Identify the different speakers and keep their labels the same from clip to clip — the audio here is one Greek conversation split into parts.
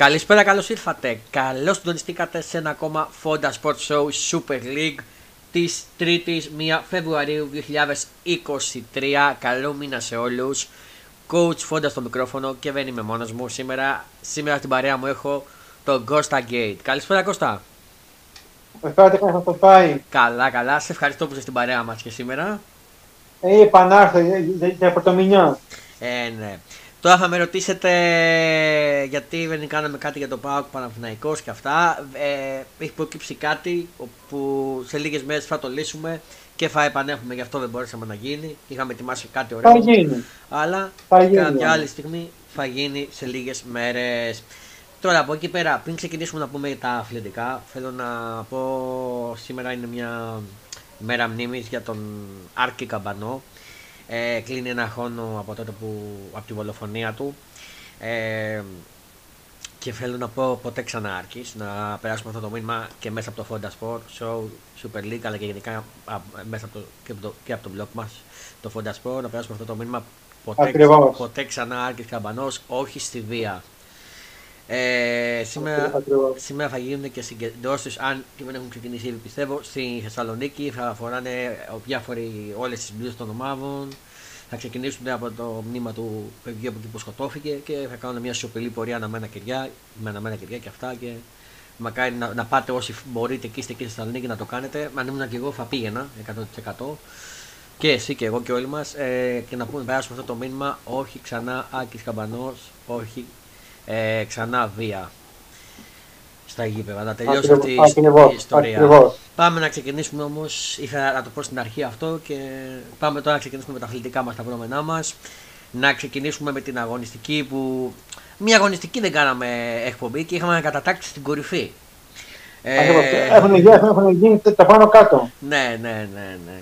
Speaker 1: Καλησπέρα, καλώς ήρθατε. Καλώς συντονιστήκατε σε ένα ακόμα Fonda Sport Show Super League της 3ης 1 Φεβρουαρίου 2023. Καλό μήνα σε όλους. Coach Fonda στο μικρόφωνο και δεν είμαι μόνος μου σήμερα. Σήμερα στην παρέα μου έχω τον Costa Gate. Καλησπέρα Κώστα.
Speaker 2: Καλησπέρα, τι θα το πάει.
Speaker 1: Καλά, καλά. Σε ευχαριστώ που είσαι στην παρέα μας και σήμερα.
Speaker 2: Ε, επανάρθω για πρωτομηνιά.
Speaker 1: Ε, ναι. Τώρα θα με ρωτήσετε γιατί δεν κάναμε κάτι για το ΠΑΟΚ Παναθηναϊκός και αυτά. Ε, έχει προκύψει κάτι που σε λίγες μέρες θα το λύσουμε και θα επανέχουμε, γι' αυτό δεν μπορέσαμε να γίνει. Είχαμε ετοιμάσει κάτι ωραίο.
Speaker 2: Θα γίνει.
Speaker 1: Αλλά
Speaker 2: Θα γίνει,
Speaker 1: κάποια
Speaker 2: ναι.
Speaker 1: άλλη στιγμή θα γίνει σε λίγες μέρες. Τώρα από εκεί πέρα, πριν ξεκινήσουμε να πούμε για τα αθλητικά, θέλω να πω σήμερα είναι μια μέρα μνήμης για τον Άρκη Καμπανό. Ε, κλείνει ένα χρόνο από τότε που, από τη δολοφονία του. Ε, και θέλω να πω ποτέ ξανά Άρκης, να περάσουμε αυτό το μήνυμα και μέσα από το Fonda Sport, Show, Super League, αλλά και γενικά α, μέσα από το, και, από το, και από το blog μας, το Fonda Sport, να περάσουμε αυτό το μήνυμα ποτέ,
Speaker 2: Ακριβώς.
Speaker 1: ποτέ ξανά Άρκης Καμπανός, όχι στη βία. Ε, σήμερα,
Speaker 2: Ακριβώς.
Speaker 1: σήμερα θα γίνουν και συγκεντρώσεις, αν και δεν έχουν ξεκινήσει ήδη πιστεύω, στη Θεσσαλονίκη θα φοράνε διάφοροι όλες τις μπλούζες των ομάδων, θα ξεκινήσουν από το μνήμα του παιδιού από εκεί που σκοτώθηκε και θα κάνουν μια σιωπηλή πορεία αναμένα κεριά, με αναμένα κεριά και αυτά και μακάρι να, να πάτε όσοι μπορείτε εκεί είστε εκεί στη Θεσσαλονίκη να το κάνετε. Αν ήμουν και εγώ θα πήγαινα 100% και εσύ και εγώ και όλοι μας ε, και να πούμε περάσουμε αυτό το μήνυμα όχι ξανά Άκης Καμπανός, όχι ε, ξανά βία στα γήπεδα. Να τελειώσει
Speaker 2: Ακριβώς,
Speaker 1: αυτή η-
Speaker 2: ακριβώς,
Speaker 1: η ιστορία.
Speaker 2: ακριβώς.
Speaker 1: Πάμε να ξεκινήσουμε όμως. Ήθελα να το πω στην αρχή αυτό και πάμε τώρα να ξεκινήσουμε με τα αθλητικά μας, τα βρώμενά μας. Να ξεκινήσουμε με την αγωνιστική που. Μια αγωνιστική δεν κάναμε εκπομπή και είχαμε κατατάξει στην κορυφή.
Speaker 2: Ακριβώς.
Speaker 1: Ε,
Speaker 2: Έχουν γίνει, έχουν γίνει τα πάνω κάτω.
Speaker 1: ναι, ναι, ναι, ναι.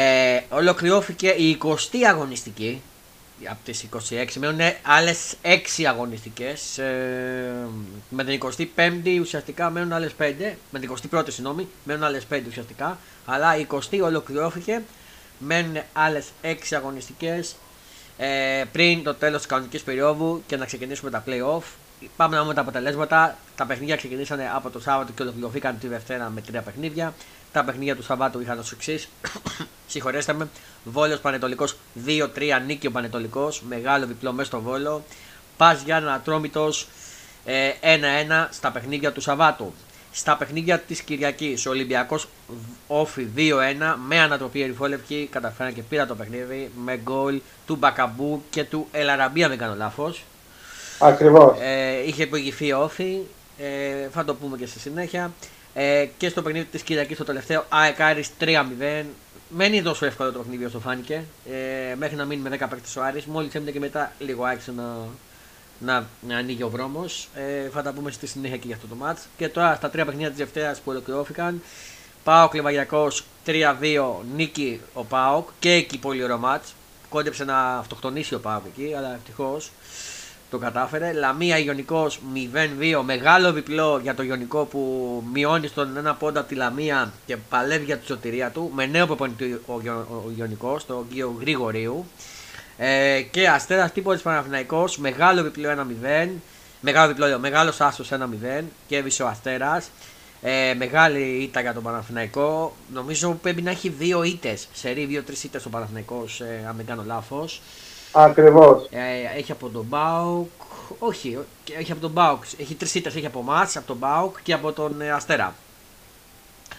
Speaker 1: Ε, ολοκληρώθηκε η 20η αγωνιστική από τις 26. Μένουν άλλες 6 αγωνιστικές. Ε, με την 25η ουσιαστικά μένουν άλλες 5. Με την 21η συγγνώμη, μένουν άλλες 5 ουσιαστικά. Αλλά η 20η ολοκληρώθηκε. Μένουν άλλες 6 αγωνιστικές ε, πριν το τέλος της κανονικής περίοδου και να ξεκινήσουμε τα play-off. Πάμε να δούμε τα αποτελέσματα. Τα παιχνίδια ξεκινήσανε από το Σάββατο και ολοκληρωθήκαν τη Δευτέρα με τρία παιχνίδια. Τα παιχνίδια του Σαββάτου είχαν ως εξής. Συγχωρέστε με. Βόλος Πανετολικός 2-3 νίκη ο Πανετολικός. Μεγάλο διπλό μέσα στο Βόλο. Πας Γιάννα Ατρόμητος ε, 1-1 στα παιχνίδια του Σαββάτου. Στα παιχνίδια της Κυριακής ο Ολυμπιακός Όφη 2-1 με ανατροπή ερυφόλευκη καταφέραν και πήρα το παιχνίδι με γκολ του Μπακαμπού και του Ελαραμπή αν δεν κάνω λάθος.
Speaker 2: Ακριβώς.
Speaker 1: Ε, είχε προηγηθεί ο Όφη, ε, θα το πούμε και στη συνέχεια. Ε, και στο παιχνίδι της Κυριακής, το τελευταίο, ΑΕΚ Άρης 3-0. Δεν είναι τόσο εύκολο το παιχνίδι όσο φάνηκε. Ε, μέχρι να μείνει με 10 παίκτες ο Άρης. Μόλις έμεινε και μετά λίγο άρχισε να, να, να ανοίγει ο δρόμος. Ε, θα τα πούμε στη συνέχεια και για αυτό το match. Και τώρα στα τρία παιχνίδια της Δευτέρας που ολοκληρώθηκαν. Πάοκ Λεβαγιακό 3-2 νίκη ο Πάοκ και εκεί πολύ ωραίο match. Κόντεψε να αυτοκτονήσει ο Πάοκ εκεί, αλλά ευτυχώς το κατάφερε. Λαμία Ιωνικός 0-2. Μεγάλο διπλό για το Ιωνικό που μειώνει στον ένα πόντα από τη Λαμία και παλεύει για τη σωτηρία του. Με νέο προπονητή ο, Γιο- ο Ιωνικός, τον κύριο Γρηγορίου. Ε, και Αστέρας Τύπο Παναθυναϊκό. Μεγάλο διπλό 1-0. Μεγάλο διπλό, λέω, μεγάλο άσος 1-0. Κέρδισε ο Αστέρας. Ε, μεγάλη ήττα για τον Παναθηναϊκό. Νομίζω πρέπει να έχει δύο ήττες. Σερή, δύο-τρει ήττες ο Παναθηναϊκός, ε, αν δεν κάνω λάθος.
Speaker 2: Ακριβώς.
Speaker 1: Ε, έχει από τον Μπάουκ. Όχι, έχει από τον Μπάουκ. Έχει τρεις ήττες. Έχει από εμά, από τον Μπάουκ και από τον ε, Αστέρα.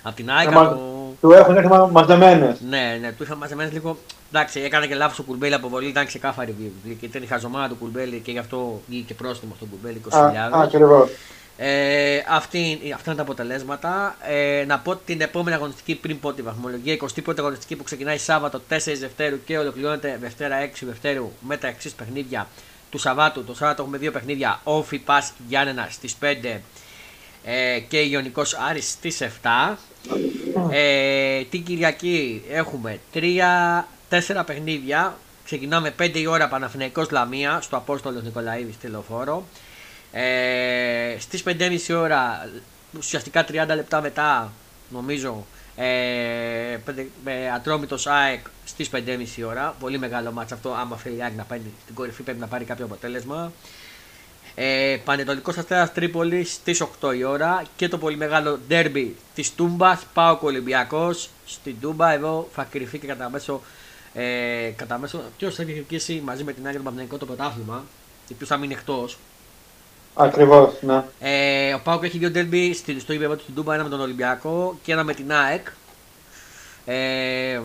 Speaker 1: Από την ΑΕΚ.
Speaker 2: Αμα-
Speaker 1: από-
Speaker 2: Του έχουν έρθει μα- μαζεμένες.
Speaker 1: Ναι, ναι, του είχα μαζεμένες λίγο. Εντάξει, έκανε και λάθος ο Κουρμπέλη από βολή, ήταν ξεκάθαρη βίβλη. Και ήταν η χαζομάρα του Κουρμπέλη και γι' αυτό βγήκε πρόστιμο στον Κουρμπέλη 20.000.
Speaker 2: Α, Ακριβώς.
Speaker 1: Ε, αυτή, αυτά είναι τα αποτελέσματα. Ε, να πω την επόμενη αγωνιστική πριν πω τη βαθμολογία. 21η αγωνιστική που ξεκινάει Σάββατο 4 Δευτέρου και ολοκληρώνεται Δευτέρα 6 Δευτέρου με τα εξής παιχνίδια του Σαββάτου. Το Σάββατο έχουμε δύο παιχνίδια. Όφι Πας Γιάννενα στις 5 ε, και Ιωνικός Άρης στις 7. Ε, την Κυριακή έχουμε 3-4 παιχνίδια. Ξεκινάμε 5 η ώρα Παναθηναϊκός Λαμία στο Απόστολος Νικολαίδης στη Λεωφόρο. Ε, στις 5.30 ώρα, ουσιαστικά 30 λεπτά μετά, νομίζω, Ε, πέντε- με Ατρόμητος ΑΕΚ στις 5.30 ώρα. Πολύ μεγάλο μάτς αυτό. Άμα θέλει η ΑΕΚ να πάει στην κορυφή πρέπει να πάρει κάποιο αποτέλεσμα. Ε, Πανετολικός Αστέρας Τρίπολης στις 8 η ώρα και το πολύ μεγάλο ντέρμπι της Τούμπας Πάο Ολυμπιακός στην Τούμπα εδώ θα κρυφεί και κατά μέσο ε, κατά μέσο ποιος θα διεκδικήσει μαζί με την ΑΕΚ το Παναθηναϊκό το πρωτάθλημα και ποιος θα μείνει εκτός
Speaker 2: Ακριβώς, ναι.
Speaker 1: ε, ο Πάοκ έχει δύο ντέρμπι στη- στο ίδιο του στην Τούμπα, ένα με τον Ολυμπιακό και ένα με την ΑΕΚ. Ε,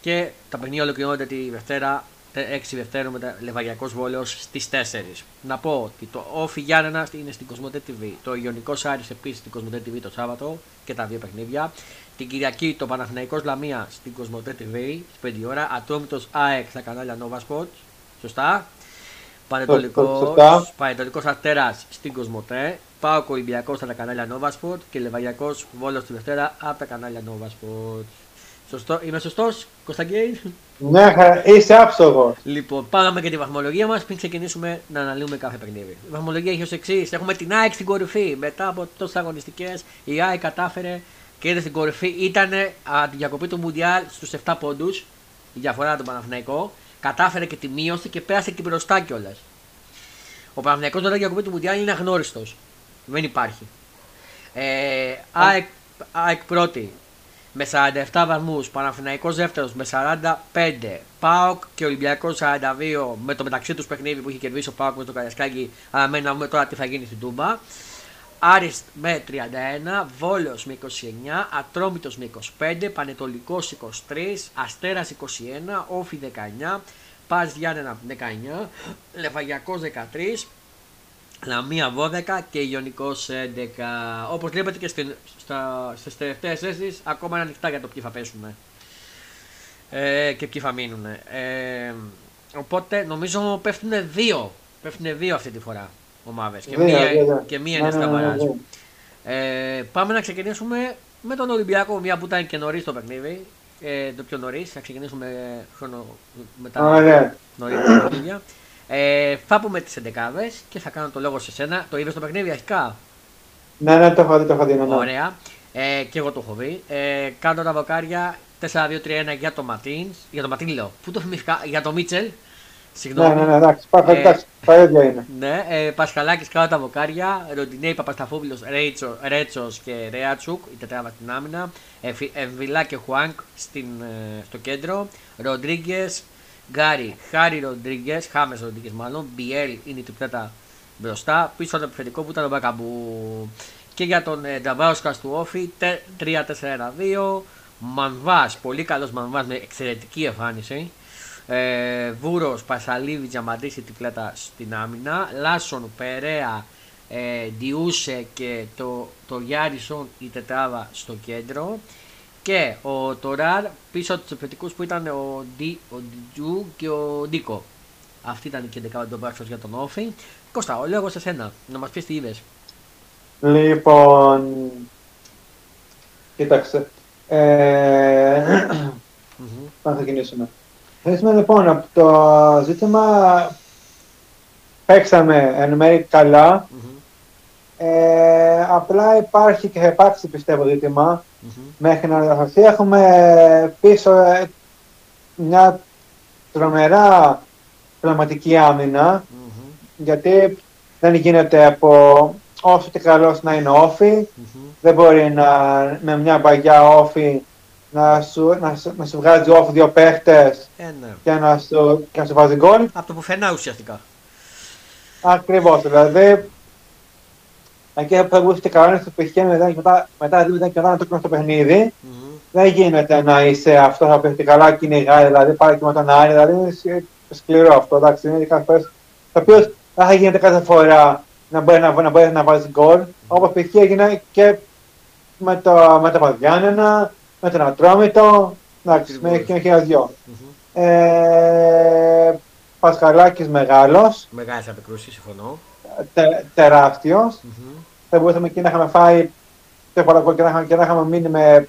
Speaker 1: και τα παιχνίδια ολοκληρώνονται τη Δευτέρα, 6 Δευτέρου με τα Λεβαγιακός Βόλεος στις 4. Να πω ότι το Όφι Γιάννενα είναι στην Κοσμοτέ TV, το Ιωνικός Άρης επίσης στην Κοσμοτέ TV το Σάββατο και τα δύο παιχνίδια. Την Κυριακή το Παναθηναϊκός Λαμία στην Κοσμοτέ TV στις 5 η ώρα, Ατρόμητος ΑΕΚ στα κανάλια Nova Sports, σωστά. Πανετολικός,
Speaker 2: Σωστά.
Speaker 1: Πανετολικός Αστέρας στην Κοσμοτέ, Πάο Ολυμπιακός στα κανάλια Nova Sport και Λεβαγιακός Βόλος τη Δευτέρα από τα κανάλια Nova Sport. Σωστό, είμαι σωστός, Κωνσταντίνη.
Speaker 2: Ναι, χαρά. είσαι άψογος.
Speaker 1: Λοιπόν, πάμε και τη βαθμολογία μας πριν ξεκινήσουμε να αναλύουμε κάθε παιχνίδι. Η βαθμολογία έχει ως εξής: Έχουμε την ΑΕΚ στην κορυφή. Μετά από τόσες αγωνιστικές, η ΑΕΚ κατάφερε και είδε στην κορυφή. Ήταν από τη διακοπή του Μουντιάλ στους 7 πόντους. Η διαφορά από τον Παναθηναϊκό. Κατάφερε και τη μείωσε και πέρασε και μπροστά κιόλας. Ο Παναθηναϊκός μετά τη διακοπή του Μουντιάλ είναι αγνώριστος. Δεν υπάρχει. Ε, ΑΕΚ, ΑΕΚ πρώτη με 47 βαθμούς, Παναθηναϊκός δεύτερος με 45, ΠΑΟΚ και Ολυμπιακός 42 με το μεταξύ τους παιχνίδι που είχε κερδίσει ο ΠΑΟΚ με το Καριασκάκι αλλά μένει να δούμε τώρα τι θα γίνει στην Τούμπα. Άρης με 31, Βόλος με 29, Ατρόμητος με 25, Πανετολικός 23, Αστέρας 21, Όφι 19, Πας Γιάννενα 19, Λεφαγιακός 13, Λαμία 12 και Ιωνικός 11. Όπως βλέπετε και στην, στα, στις τελευταίες θέσεις ακόμα είναι ανοιχτά για το ποιοι θα πέσουν ε, και ποιοι θα μείνουν. Ε, οπότε νομίζω πέφτουν δύο. Πέφτουν δύο αυτή τη φορά ομάδες και,
Speaker 2: Δύο,
Speaker 1: μία,
Speaker 2: δύο, δύο.
Speaker 1: και μία
Speaker 2: Ναι,
Speaker 1: είναι
Speaker 2: ναι,
Speaker 1: στα
Speaker 2: ναι, ναι,
Speaker 1: μπαράζ.
Speaker 2: ναι.
Speaker 1: Ε, πάμε να ξεκινήσουμε με τον Ολυμπιακό, μια που ήταν και νωρίς το παιχνίδι. Ε, το πιο νωρίς, θα ξεκινήσουμε χρόνο μετά
Speaker 2: Ωραία.
Speaker 1: νωρίτερα τα παιχνίδια. Ε, θα πούμε τις 11 και θα κάνω το λόγο σε σένα. Το είδες το παιχνίδι αρχικά;
Speaker 2: Ναι, ναι, το έχω δει, το έχω δει. ναι, ναι.
Speaker 1: Ωραία. Ε, και εγώ το έχω δει. Ε, κάνω τα βοκάρια 4-2-3-1 για το Ματίνς. Για το Ματίν λέω. Πού το θυμήθηκα, για το Μίτσελ.
Speaker 2: Ναι,
Speaker 1: Συγγνώμη.
Speaker 2: ναι, ναι, εντάξει, πά-
Speaker 1: Ε,
Speaker 2: εντάξει, τα ίδια είναι.
Speaker 1: Ναι, ε, Πασχαλάκης κάτω τα βοκάρια. Ροντινέη Παπασταφόπουλο, Ρέτσος και Ρέατσουκ, η τετράδα στην άμυνα. Εφη- Εμβιλά και Χουάνκ στην, ε, στο κέντρο. Ροντρίγκες, Γκάρι, Χάρι Ροντρίγκες, Χάμες Ροντρίγκες μάλλον. Μπιέλ είναι η τριπλέτα μπροστά. Πίσω από το επιθετικό που ήταν ο Μπακαμπού. Και για τον ε, Νταβάουσκα του Όφη 3-4-1-2. Μανβάς, πολύ καλός Μανβάς με εξαιρετική εμφάνιση. Ε, Βούρος, Πασαλίδη, Τζαμαντής η τριπλέτα στην άμυνα. Λάσον, Περέα, ε, Διούσε και το, το Γιάρισον η τετράδα στο κέντρο. Και ο Τωράρ πίσω από τους επιθετικούς που ήταν ο, Ντι, ο Ντιτζού και ο Ντίκο. Αυτή ήταν και η δεκάδα των Μπάξος για τον Όφη. Κώστα, ο λόγος σε σένα, να μας πεις τι είδες.
Speaker 2: Λοιπόν, κοίταξε. Ε, Πάμε να ξεκινήσουμε. Θέλουμε λοιπόν από το ζήτημα παίξαμε εν μέρει καλά. Ε, απλά υπάρχει και θα υπάρξει πιστεύω ζήτημα. Μέχρι να διορθωθεί. Έχουμε πίσω ε, μια τρομερά πραγματική άμυνα. Γιατί δεν γίνεται από όσο και καλός να είναι όφη. Δεν μπορεί να, με μια μπαγιά όφη να σου, να, σου- να σου βγάζει όφη δύο παίχτες
Speaker 1: Ε, ναι.
Speaker 2: και να σου, και να σου βάζει γκολ.
Speaker 1: Από το πουθενά ουσιαστικά.
Speaker 2: Ακριβώς, δηλαδή εκεί που θα βγούσε κανένα στο π.χ. μετά, μετά, μετά δίνει και ένα το στο παιχνίδι. Δεν γίνεται να είσαι αυτός θα παίξει καλά κυνηγάει, δηλαδή πάρει και με τον Άρη, δηλαδή είναι σ- σκληρό αυτό, εντάξει, είναι κάθε φορά, το οποίος δεν θα γίνεται κάθε φορά να μπορεί να, να, μπορεί να βάζει γκολ, όπως π.χ. έγινε και με το, με το Παδιάννενα, με τον Ατρόμητο, εντάξει, με
Speaker 1: Ακριβώς.
Speaker 2: και ένα δυο. Ε, Πασχαλάκης μεγάλος,
Speaker 1: Μεγάλες απεκρούσεις, συμφωνώ.
Speaker 2: τε, τεράστιος, θα μπορούσαμε εκεί να είχαμε φάει πιο πολλά γκολ και να είχαμε, και να είχαμε μείνει με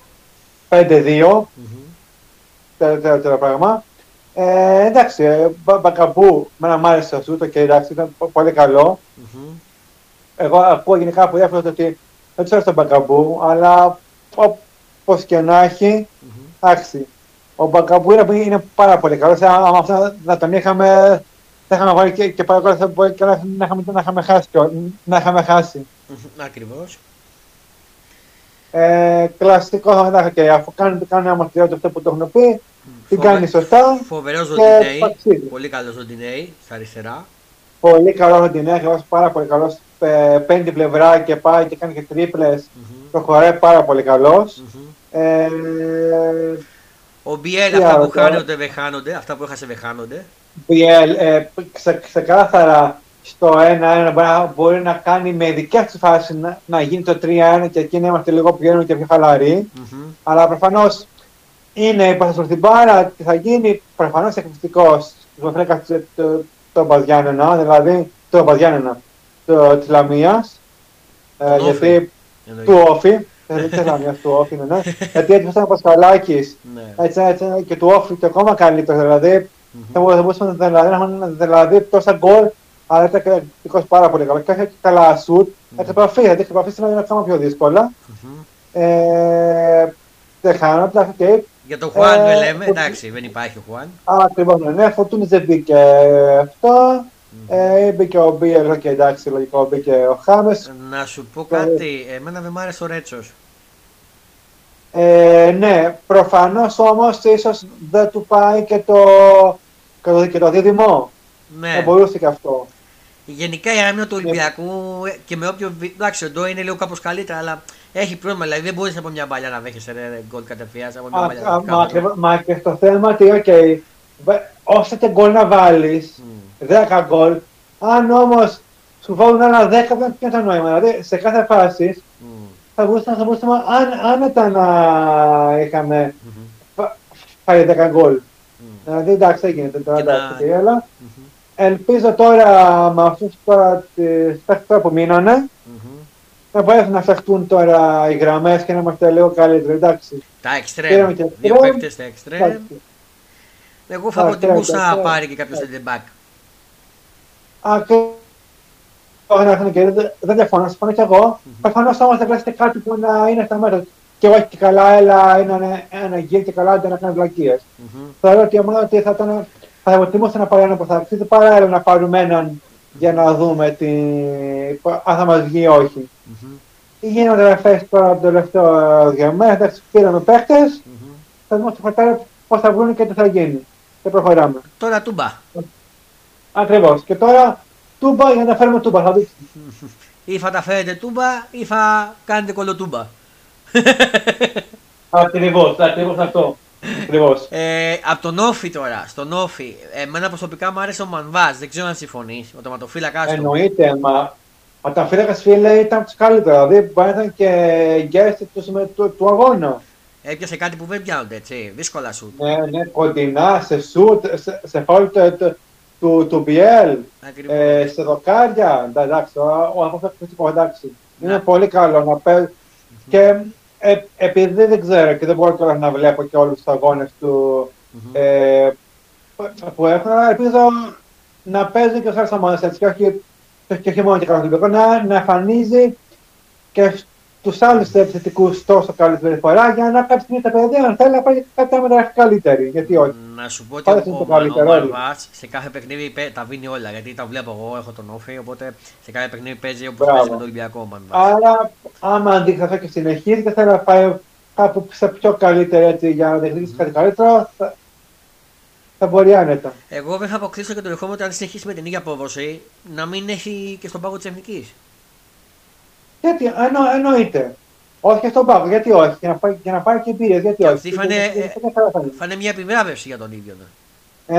Speaker 2: 5-2, τελευταίο πράγμα. Ε, εντάξει, ε, Μπα- Μπακαμπού, με μ' άρεσε αυτό το και εντάξει, ήταν πο- πολύ καλό. Εγώ ακούω γενικά από διάφορα ότι δεν ξέρω τον Μπακαμπού, αλλά ο- πώ και να έχει, εντάξει. Ο Μπακαμπούρα είναι πάρα πολύ καλός. Αν αυτό να τον είχαμε, θα είχαμε βάλει και, και πάρα θα μπορεί και να, να, είχαμε, να είχαμε χάσει. Να είχαμε χάσει.
Speaker 1: Ακριβώς.
Speaker 2: Ε, κλασικό θα μετά και αφού κάνουν, κάνουν ένα μαθητήριο αυτό που το έχουν πει, την κάνει σωστά.
Speaker 1: Φοβερός Ροντινέη. Πολύ καλός Ροντινέη στα αριστερά.
Speaker 2: Πολύ καλός Ροντινέη, πάρα πολύ καλός. Ε, πέντε πλευρά και πάει και κάνει και τρίπλες. Mm-hmm. Προχωράει πάρα πολύ καλός. Mm-hmm. Ε,
Speaker 1: ο Μπιέλ, αυτά που χάνονται δεν χάνονται, αυτά που έχασε δεν χάνονται.
Speaker 2: Μπιέλ, ε, ξε, ξεκάθαρα στο 1-1 μπορεί να κάνει με δικέ του φάσει να, να, γίνει το 3-1 και εκεί να είμαστε λίγο πιο και πιο χαλαροί. Mm-hmm. Αλλά προφανώς είναι υπόθεση στην πάρα και θα γίνει προφανώς εκπληκτικός στο φρέκα το Μπαζιάννενα, δηλαδή το Μπαζιάννενα της Λαμίας. Ε, γιατί του Όφη. Δεν τη Λαμία του Όφη, ναι. ναι. Γιατί έτσι ήταν ο Πασχαλάκης. Ναι. Έτσι, έτσι, και του Όφη και ακόμα καλύτερος. Δηλαδή θα μπορούσαμε δηλαδή, να έχουμε δηλαδή, τόσα γκολ, αλλά ήταν εκπληκτικό πάρα πολύ καλό. Και είχε και καλά σουτ. Έχει επαφή, γιατί έχει επαφή σήμερα είναι ακόμα πιο δύσκολα. Ε, δεν χάνω,
Speaker 1: και για τον Χουάν δεν λέμε, εντάξει, δεν υπάρχει ο Χουάν.
Speaker 2: Ακριβώς, ναι, ναι, Φορτούνης δεν μπήκε αυτό. Ε, μπήκε ο Μπίερ και εντάξει, λογικό μπήκε ο Χάμες.
Speaker 1: Να σου πω κάτι, εμένα δεν μ' άρεσε ο Ρέτσος.
Speaker 2: Ε, ναι, προφανώς όμως ίσως δεν του πάει και το, και το, και το δίδυμο. Ναι. Θα μπορούσε και αυτό.
Speaker 1: Γενικά η άμυνα του Ολυμπιακού και με όποιο. Εντάξει, ο Ντόι είναι λίγο κάπως καλύτερα, αλλά έχει πρόβλημα. Δηλαδή δεν μπορείς από μια μπαλιά να δέχεσαι ρε, γκολ κατευθείαν.
Speaker 2: Μα, μα, και στο θέμα ότι, οκ, okay, όσα και γκολ να βάλεις, mm. 10 γκολ, αν όμως σου βάλουν ένα 10, δεν είναι το νόημα. Δηλαδή σε κάθε φάση mm. θα μπορούσαμε, θα μπορούσαμε αν, άνετα να είχαμε mm-hmm. φάει 10 γκολ. Mm. Δηλαδή εντάξει, δεν γίνεται τώρα, εντάξει, αλλά mm-hmm. ελπίζω τώρα με αυτούς τώρα τι που μείνανε. Mm-hmm θα μπορέσουν να φτιαχτούν τώρα οι γραμμές και να είμαστε λίγο καλύτεροι. Εντάξει.
Speaker 1: Τα εξτρέμ. Δύο παίκτες στα εξτρέμ. Εγώ θα προτιμούσα να πάρει και κάποιος center back.
Speaker 2: Ακριβώ. Δεν διαφωνώ, συμφωνώ και εγώ. Προφανώς όμως θα βρέσετε κάτι που να είναι στα μέτρα. Και όχι και καλά, έλα είναι ένα γύρω και καλά, δεν να κάνει βλακίε. Θεωρώ ότι μόνο ότι θα, ήταν, θα προτιμούσα να πάρει ένα που θα αξίζει παρά να πάρουμε έναν για να δούμε τι, αν θα μας βγει ή όχι. Mm-hmm. Γίνονται αυτές τώρα το τελευταίο δύο μέρες, εντάξει πήραμε παίχτες, mm-hmm. θα δούμε στο χαρτάρι πώς θα βγουν και τι θα γίνει. Και προχωράμε.
Speaker 1: Τώρα τούμπα.
Speaker 2: Ακριβώς. Και τώρα τούμπα για να φέρουμε τούμπα, θα δείξει.
Speaker 1: Ή θα τα φέρετε τούμπα ή θα κάνετε κολοτούμπα.
Speaker 2: Ακριβώς, ακριβώς αυτό. Ακριβώς.
Speaker 1: Ε, από τον Όφη τώρα, στον Όφη, εμένα προσωπικά μου άρεσε ο Μανβάς. Δεν ξέρω αν συμφωνείς. Ο τοματοφύλακα του.
Speaker 2: Εννοείται, μα ο τοματοφύλακα φίλε ήταν τους καλύτερα. Δηλαδή μπορεί να ήταν και γκέστη του, του, του αγώνα.
Speaker 1: Έπιασε κάτι που δεν πιάνονται έτσι. Δύσκολα σου.
Speaker 2: Ναι, ναι, κοντινά, σε σουτ, σε, σε φάουλ του, του, του Μπιέλ, ε, σε δοκάρια. Εντάξει, ο άνθρωπος εντάξει. Είναι πολύ καλό να παίζει. Mm-hmm. Και ε, επειδή δεν ξέρω και δεν μπορώ τώρα να βλέπω και όλους τους αγώνες του mm-hmm. ε, που έχουν, ελπίζω να παίζει και ο Σάρς έτσι και όχι, και όχι μόνο και καλά να, να εμφανίζει και τους άλλους επιθετικούς τόσο καλή συμπεριφορά για να κάποια στιγμή τα παιδιά αν θέλει να πάει κάτι άμενα καλύτερη. Γιατί όχι.
Speaker 1: Να σου πω ότι ο, ο, ο σε κάθε παιχνίδι τα βίνει όλα. Γιατί τα βλέπω εγώ, έχω τον Όφη. Οπότε σε κάθε παιχνίδι παίζει όπως παίζει με τον Ολυμπιακό Μαρβάς.
Speaker 2: Άρα, άμα δείξει αυτό και συνεχίζει και θέλει να πάει κάπου σε πιο καλύτερη έτσι, για να διεκδικήσει κάτι καλύτερο, θα, θα μπορεί άνετα.
Speaker 1: Εγώ δεν θα αποκλείσω και το δεχόμενο ότι αν συνεχίσει με την ίδια απόδοση να μην έχει και στον πάγο της Εθνικής.
Speaker 2: Γιατί, εννο, εννοείται. Όχι και στον πάγο, γιατί όχι, για να, πάρει, για να πάρει και εμπειρίες, γιατί όχι.
Speaker 1: Αυτή φάνε, φάνε μια επιβράβευση για τον ίδιο.
Speaker 2: Ναι.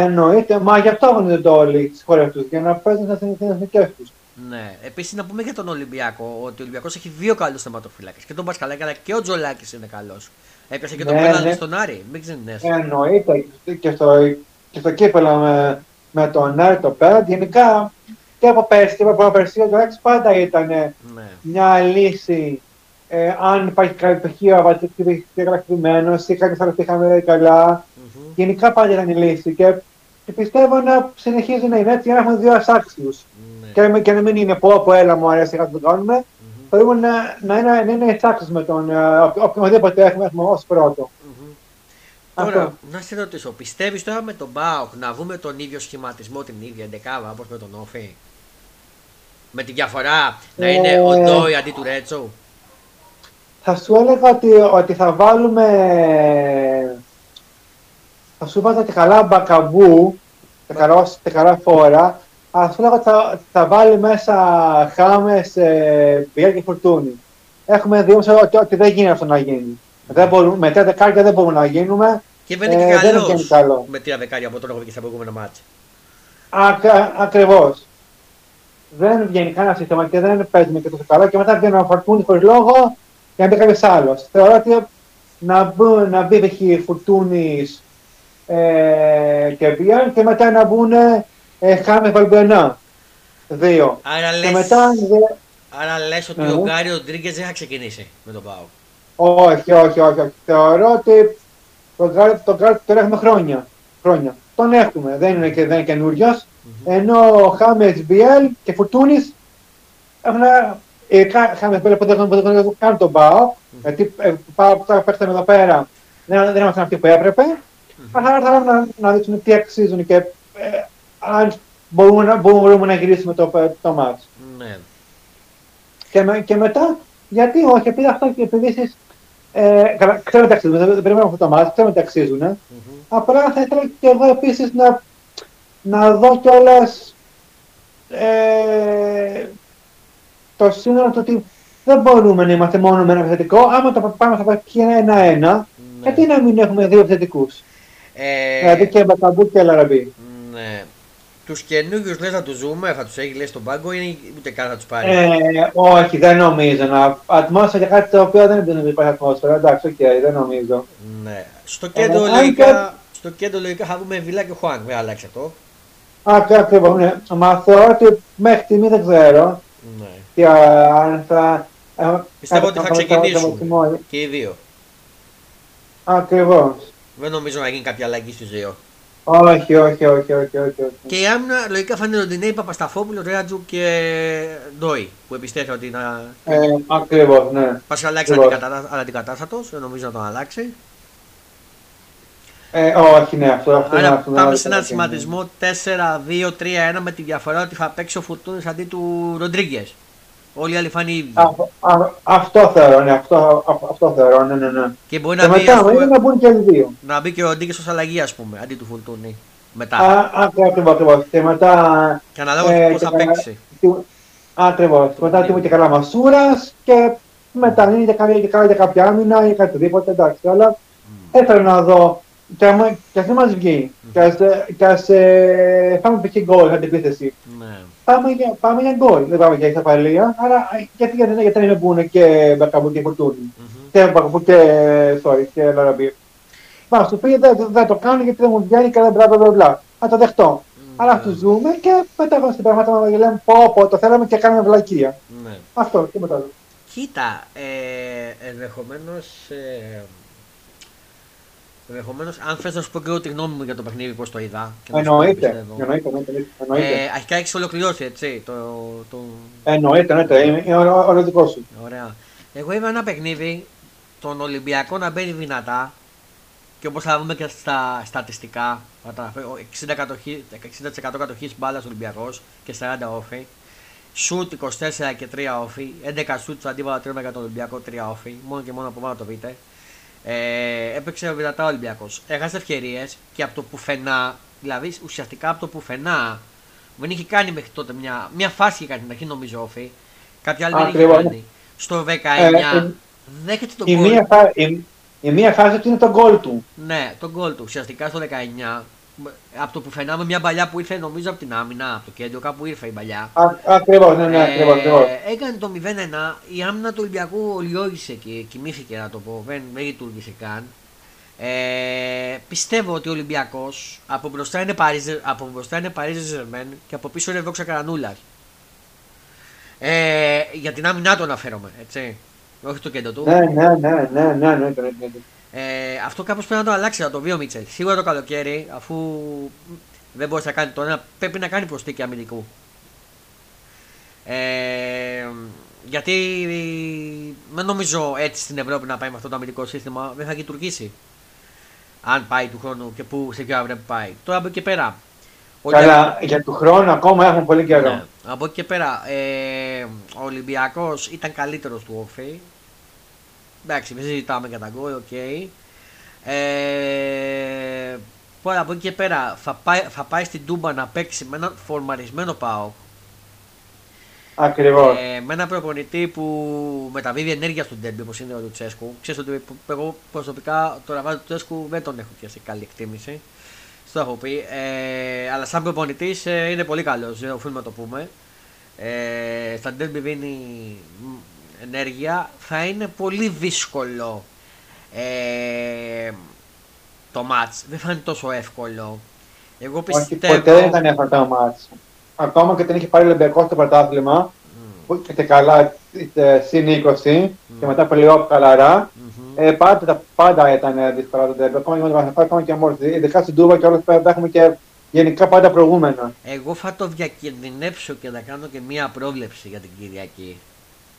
Speaker 2: Εννοείται, μα γι' αυτό αγωνίζονται όλοι στι χώρες τους, για να παίζουν στι εθνικέ του.
Speaker 1: Ναι. Επίσης να πούμε για τον Ολυμπιακό ότι ο Ολυμπιακός έχει δύο καλούς θεματοφύλακε. Και τον Πασκαλάκη αλλά και ο Τζολάκης είναι καλός. Έπιασε και τον ναι, πέναλτι ναι. στον Άρη. Μην ξενινέσαι.
Speaker 2: Εννοείται και στο, και στο κύπελο με, με τον Άρη το πέναλτι. Γενικά και από πέρσι και από πέρσι ο Τζολάκη πάντα ήταν ναι. μια λύση. Ε, αν υπάρχει κάποιο πτυχίο κατακτημένο ή κάποιο άλλο είχαμε καλά. Mm-hmm. Γενικά πάντα ήταν η λύση. Και, και πιστεύω να συνεχίζει να είναι έτσι για να έχουμε δύο ασάξιου. Ναι. Και, και να μην είναι πω από έλα μου αρέσει να το κάνουμε. Mm-hmm. Μπορούμε να, να είναι, να είναι με τον ε, οποιοδήποτε έχουμε, έχουμε ω πρώτο.
Speaker 1: Mm-hmm. Τώρα, να σε ρωτήσω, πιστεύει τώρα με τον Μπάουκ να βγούμε τον ίδιο σχηματισμό, την ίδια εντεκάβα όπω με τον Όφη. Με τη διαφορά να ε, είναι ο Ντόι αντί του Ρέτσο;
Speaker 2: Θα σου έλεγα ότι, ότι θα βάλουμε. Θα σου βάλω τη καλά μπακαμπού, τη καλά, τη καλά φόρα, Α σου ότι θα, θα βάλει μέσα Χάμες, ε, και Φορτούνη. Έχουμε δει όμως ότι, ότι δεν γίνει αυτό να γίνει. Δεν μπορούμε, με τρία δεκάρια δεν μπορούμε να γίνουμε.
Speaker 1: Και δεν είναι ε, και καλό με τρία δεκάρια από τον έχω και στα προηγούμενα μάτια.
Speaker 2: Ακριβώς. Δεν βγαίνει κανένα σύστημα και δεν παίζουμε και τόσο καλά. Και μετά βγαίνει να φορτούνι χωρίς λόγο και να μπει κάποιος άλλος. Θεωρώ ότι να, μπει, να μπει Φορτούνης ε, και Μπιάν και μετά να μπουν ε, Χάμες Βαλμπενά. Δύο.
Speaker 1: Άρα λες, μετά, άρα λες ότι ο Γκάριο Ντρίγκες δεν θα ξεκινήσει με τον Πάο.
Speaker 2: Όχι, όχι, όχι, όχι. Θεωρώ ότι τον Γκάριο τον τον έχουμε χρόνια. χρόνια. Τον έχουμε, δεν είναι, και, δεν είναι καινούριος. Mm-hmm. Ενώ ο Χάμε Μπιέλ και Φουρτούνη έχουν. Ε, Χάμε Μπιέλ που δεν καν τον Πάο. Γιατί ε, Πάο που τα παίξαμε εδώ πέρα δεν, δεν ήμασταν αυτοί που έπρεπε. Αλλά θα να, να δείξουν τι αξίζουν και ε, αν μπορούμε να, μπορούμε να γυρίσουμε το, το μάτς.
Speaker 1: Ναι.
Speaker 2: Και, με, και μετά, γιατί όχι, επειδή αυτό και επειδή εσείς ε, ξέρω ότι αξίζουν, δεν περιμένουμε αυτό το μάτς, ξέρω ότι αξίζουν. Mm-hmm. Απλά θα ήθελα και εγώ επίσης να, να δω κιόλας ε, το σύνολο του ότι δεν μπορούμε να είμαστε μόνο με ένα επιθετικό. Άμα το πάμε θα πάει και ένα-ένα, ναι. γιατί να μην έχουμε δύο επιθετικούς; Ε... Δηλαδή και Μπακαμπού και Λαραμπή.
Speaker 1: Ναι. Τους καινούριους λες να τους ζούμε, θα τους έχει λέει στον πάγκο ή ούτε καν θα τους πάρει;
Speaker 2: Ε, όχι, δεν νομίζω. Να... Ατμόσφαιρα για κάτι το οποίο δεν υπάρχει ατμόσφαιρα. Εντάξει, οκ, okay, δεν νομίζω.
Speaker 1: Ναι. Στο ε, κέντρο, ε, λογικά, και... στο κέντρο λογικά θα δούμε Βίλα και Χουάνγκ. Δεν αλλάξει αυτό.
Speaker 2: Ακριβώς. Ναι. Μα θεωρώ ότι μέχρι στιγμής δεν ξέρω. Ναι. Και, αν θα,
Speaker 1: Πιστεύω ότι θα ξεκινήσουν και οι δύο.
Speaker 2: Ακριβώς.
Speaker 1: Δεν νομίζω να γίνει κάποια αλλαγή στους δύο.
Speaker 2: Όχι, όχι, όχι, όχι, όχι.
Speaker 1: Και η άμυνα λογικά θα είναι Ροντινέι, Παπασταθόπουλο, Ρέαμπτσιουκ και Ντόι που επιστρέφει ότι να.
Speaker 2: Ε, Ακριβώς, ναι.
Speaker 1: Πα αλλάξει αντικατάστατος, δεν νομίζω να τον αλλάξει.
Speaker 2: Ε, όχι, ναι, αυτό, αυτό
Speaker 1: Άρα, αυτό, πάμε σε ένα σχηματισμό 4-2-3-1 με τη διαφορά ότι θα παίξει ο Φουρτούνη αντί του Ροντρίγκες. Όλοι οι άλλοι φάνη ίδιοι.
Speaker 2: Αυτό θεωρώ, ναι, αυτό, αυτό θεωρώ, ναι, ναι, ναι.
Speaker 1: Και μπορεί να,
Speaker 2: μπει, μετά, πούμε, να μπουν και οι δύο.
Speaker 1: Να μπει και ο Ντίκε ως αλλαγή, ας πούμε, αντί του Φουρτούνη. Μετά.
Speaker 2: Ακριβώς, ακριβώς. Και μετά.
Speaker 1: Και αναλόγως ε, πώς θα παίξει.
Speaker 2: Ακριβώς. Μετά τιμώ και καλά μασούρας και μετά είναι για, για, για κάποια άμυνα ή κάτι οτιδήποτε. Εντάξει, αλλά mm. ήθελα να δω. Και, ας δεν μας βγει, mm. και ας ε, πάμε π.χ. γκολ, αντιπίθεση. Ναι πάμε για, πάμε για γκολ. Δεν πάμε για ισοπαλία. Άρα γιατί, γιατί, γιατί να μπουν και Μπακαμπού και Φορτούνι. Mm-hmm. Και Μπακαμπού και, sorry, και Λαραμπή. Μα σου πει δεν, δεν το κάνω γιατί δεν μου βγαίνει και δεν μπλα μπλα μπλα. Θα το δεχτώ. Mm-hmm. Αλλά αυτό ζούμε και μετά πάμε στην πράγματα μας λέμε πω, πω το θέλαμε και κάνουμε βλακεία. Mm-hmm. Αυτό και μετά.
Speaker 1: Κοίτα, ε, ενδεχομένως. Ε, Ενδεχομένως, αν θες να σου πω και εγώ τη γνώμη μου για το παιχνίδι, πώς το είδα.
Speaker 2: Εννοείται. Εννοείται.
Speaker 1: Ε, αρχικά έχεις ολοκληρώσει, έτσι. Το, το...
Speaker 2: Εννοείται, εννοείται. Είναι όλο δικό σου.
Speaker 1: Ωραία. Εγώ είδα ένα παιχνίδι, τον Ολυμπιακό να μπαίνει δυνατά και όπως θα δούμε και στα στατιστικά, 60%, 60 κατοχή μπάλας Ολυμπιακός και 40 όφη. Σουτ 24 και 3 όφη. 11 σουτ αντίβαλα 3 για τον Ολυμπιακό 3 όφη. Μόνο και μόνο από πάνω το βρείτε. Ε, έπαιξε δυνατά ο Ολυμπιακός. Έχασε ευκαιρίες και από το πουθενά, δηλαδή ουσιαστικά από το πουθενά, δεν είχε κάνει μέχρι τότε μια, μια φάση είχε κάνει την αρχή νομίζω όφη. Κάποια άλλη δεν είχε κάνει. Στο 19 ε, δέχεται τον γκολ.
Speaker 2: Η, η, μία φάση είναι το γκολ του.
Speaker 1: Ναι, το γκολ του. Ουσιαστικά στο 19 από το που φαινάμε μια παλιά που ήρθε νομίζω από την άμυνα, από το κέντρο, κάπου ήρθε η παλιά.
Speaker 2: Ακριβώς, ναι, ναι, ακριβώς.
Speaker 1: Ε, έκανε το 0-1, η άμυνα του Ολυμπιακού λιώγησε και κοιμήθηκε να το πω, δεν, δεν λειτουργήσε καν. Ε, πιστεύω ότι ο Ολυμπιακός από μπροστά είναι Παρίζε, από μπροστά είναι Ζερμέν και από πίσω είναι Δόξα Καρανούλα. Ε, για την άμυνά του αναφέρομαι, έτσι. Όχι το κέντρο του.
Speaker 2: Ναι, ναι, ναι, ναι, ναι, ναι, ναι, ναι.
Speaker 1: Ε, αυτό κάπως πρέπει να το αλλάξει, να το βγει ο Μίτσελ. Σίγουρα το καλοκαίρι, αφού δεν μπορείς να κάνει το ένα, πρέπει να κάνει προστίκη αμυντικού. Ε, γιατί δεν νομίζω έτσι στην Ευρώπη να πάει με αυτό το αμυντικό σύστημα. Δεν θα λειτουργήσει. Αν πάει του χρόνου και που, σε ποιο αύριο πάει. Τώρα από εκεί και πέρα.
Speaker 2: Καλά, για του χρόνου ακόμα έχουν πολύ καιρό. Ναι.
Speaker 1: Από εκεί και πέρα, ε, ο Ολυμπιακός ήταν καλύτερος του ΟΦΗ. Εντάξει, δεν συζητάμε για τα γκολ, οκ. Okay. Ε, από εκεί και πέρα θα πάει, θα πάει στην Τούμπα να παίξει με έναν φορμαρισμένο ΠΑΟΚ.
Speaker 2: Ακριβώς.
Speaker 1: Ε, με έναν προπονητή που μεταδίδει ενέργεια στον ντέρμπι όπως είναι ο Λουτσέσκου. Ξέρετε ότι εγώ προσωπικά τον Ραζβάν του Λουτσέσκου δεν τον έχω πιάσει καλή εκτίμηση. Στο έχω πει. Ε, αλλά σαν προπονητής ε, είναι πολύ καλός. Δεν οφείλουμε να το πούμε. Ε, στα τέρμπι δίνει ενέργεια. Θα είναι πολύ δύσκολο ε, το μάτς. Δεν θα είναι τόσο εύκολο. Εγώ πιστεύω...
Speaker 2: Όχι, ποτέ δεν ήταν εύκολο το μάτς. Ακόμα και όταν είχε πάρει Ολυμπιακό στο πρωτάθλημα, mm. που είχε καλά συν 20 mm. και μετά πλέον καλαρά, mm-hmm. ε, πάντα, πάντα ήταν δύσκολο το τέρμα. Ακόμα και με τον ακόμα και αμόρφωση. Ειδικά στην Τούβα και όλα αυτά έχουμε και γενικά πάντα προηγούμενα.
Speaker 1: Εγώ θα το διακινδυνεύσω και να κάνω και μία πρόβλεψη για την Κυριακή.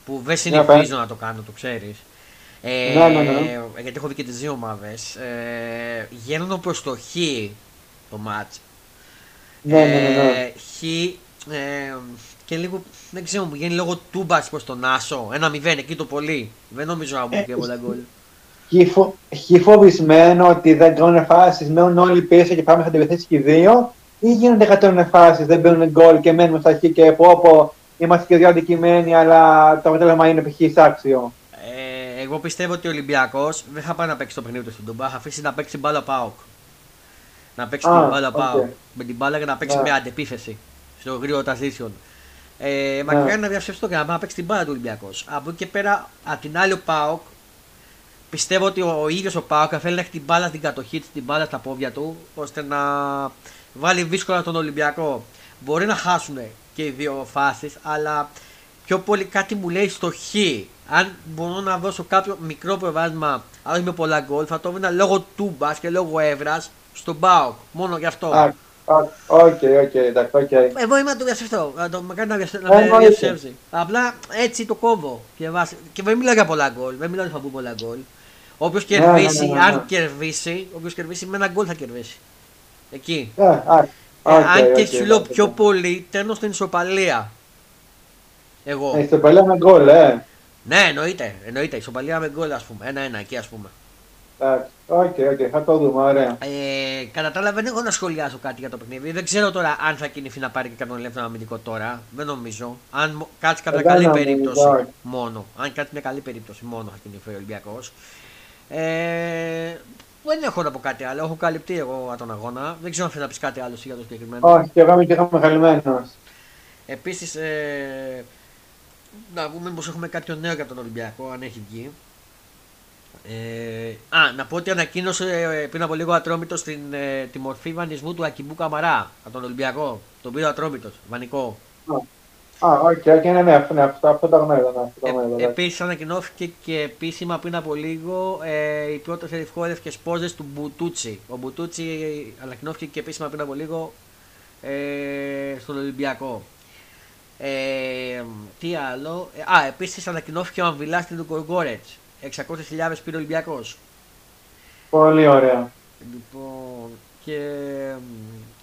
Speaker 1: Που δεν συνηθίζω να το κάνω, το ξέρεις. Ε, ναι, ναι, ναι. Γιατί έχω δει και τις δύο ομάδες. Ε, γίνονται προ το χ το μάτς.
Speaker 2: Ναι, ναι, ναι. ναι. Ε,
Speaker 1: χ. Ε, και λίγο, δεν ξέρω, μου γίνει λόγω τούμπας προς τον Άσο. Ένα μηδέν εκεί το πολύ. Δεν νομίζω να μου πει πολλά γκολ.
Speaker 2: Χ φοβισμένο ότι δεν κάνουν φάσει, μένουν όλοι πίσω και πάμε θα την και δύο, ή γίνονται κατώνουν φάσει, δεν μπαίνουν γκολ και μένουμε στα χ και πω, πω είμαστε και δύο αντικειμένοι, αλλά το αποτέλεσμα είναι π.χ. άξιο
Speaker 1: εγώ πιστεύω ότι ο Ολυμπιακός δεν θα πάει να παίξει το παιχνίδι του στην Τούμπα. Θα αφήσει να παίξει μπάλα Πάοκ. Να παίξει ah, την μπάλα okay. Πάοκ. Με την μπάλα και να παίξει yeah. με αντεπίθεση στο γρήγορο transition. Ε, μακάρι yeah. να διαψευστώ και να παίξει την μπάλα του Ολυμπιακός. Από εκεί και πέρα, απ' την άλλη ο Πάοκ πιστεύω ότι ο ίδιος ο ΠΑΟΚ θέλει να έχει την μπάλα στην κατοχή της, την μπάλα στα πόδια του, ώστε να βάλει δύσκολα τον Ολυμπιακό. Μπορεί να χάσουν και οι δύο φάσεις, αλλά πιο πολύ κάτι μου λέει στο Χ αν μπορώ να δώσω κάποιο μικρό προβάδισμα, αλλά όχι με πολλά γκολ, θα το βρω λόγω Τούμπα και λόγω έδρα στον ΠΑΟΚ. Μόνο γι' αυτό.
Speaker 2: Οκ, οκ, εντάξει, οκ.
Speaker 1: Εγώ είμαι να το διαψευστώ, να το μακάρι να με διαψεύσει. Απλά έτσι το κόβω. Και, και δεν μιλάω για πολλά γκολ, δεν μιλάω για θα πω πολλά γκολ. Όποιος ναι, ναι, κερδίσει, ναι, αν κερδίσει, όποιος κερδίσει με ένα γκολ θα κερδίσει. Εκεί. Ε, αν και σου λέω πιο πολύ, γέρνω στην ισοπαλία. Εγώ.
Speaker 2: Ε, ισοπαλία με γκολ, ε.
Speaker 1: Ναι, εννοείται. εννοείται. Ισοπαλία με γκολ, ας πούμε. Ένα-ένα εκεί, ας πούμε.
Speaker 2: Εντάξει, οκ, οκ, θα το δούμε, ωραία.
Speaker 1: Ε, κατά τα άλλα, δεν έχω να σχολιάσω κάτι για το παιχνίδι. Δεν ξέρω τώρα αν θα κινηθεί να πάρει και κανένα ελεύθερο αμυντικό τώρα. Δεν νομίζω. Αν κάτσει κάποια καλή περίπτωση μόνο. Αν κάτσει μια καλή περίπτωση μόνο θα κινηθεί ο Ολυμπιακός. Ε, δεν έχω να πω κάτι άλλο. Έχω καλυπτεί εγώ τον αγώνα. Δεν ξέρω αν θέλεις να πεις κάτι άλλο για το συγκεκριμένο.
Speaker 2: Όχι, και εγώ είμαι και εγώ μεγαλυμένος.
Speaker 1: Επίσης, ε, να πούμε πως έχουμε κάποιο νέο για τον Ολυμπιακό, αν έχει βγει. Ε, α, να πω ότι ανακοίνωσε ε, πριν από λίγο Ατρόμητος στην, ε, τη μορφή βανισμού του Ακιμπού Καμαρά από τον Ολυμπιακό. Τον πήρε ο Ατρόμητος, βανικό.
Speaker 2: Α, οκ, okay, ναι, ναι, αυτό, αυτό, αυτό το γνωρίζω.
Speaker 1: Ε, Επίσης ανακοινώθηκε και επίσημα πριν από λίγο ε, οι πρώτες ερυθρόλευκες πόζες του Μπουτούτσι. Ο Μπουτούτσι ανακοινώθηκε και επίσημα πριν από λίγο ε, στον Ολυμπιακό. Ε, τι άλλο. Ε, α, επίσης ανακοινώθηκε ο Αμβιλά στην Γκοργόρετ. 600.000 πήρε ο Ολυμπιακός.
Speaker 2: Πολύ ωραία.
Speaker 1: Λοιπόν, και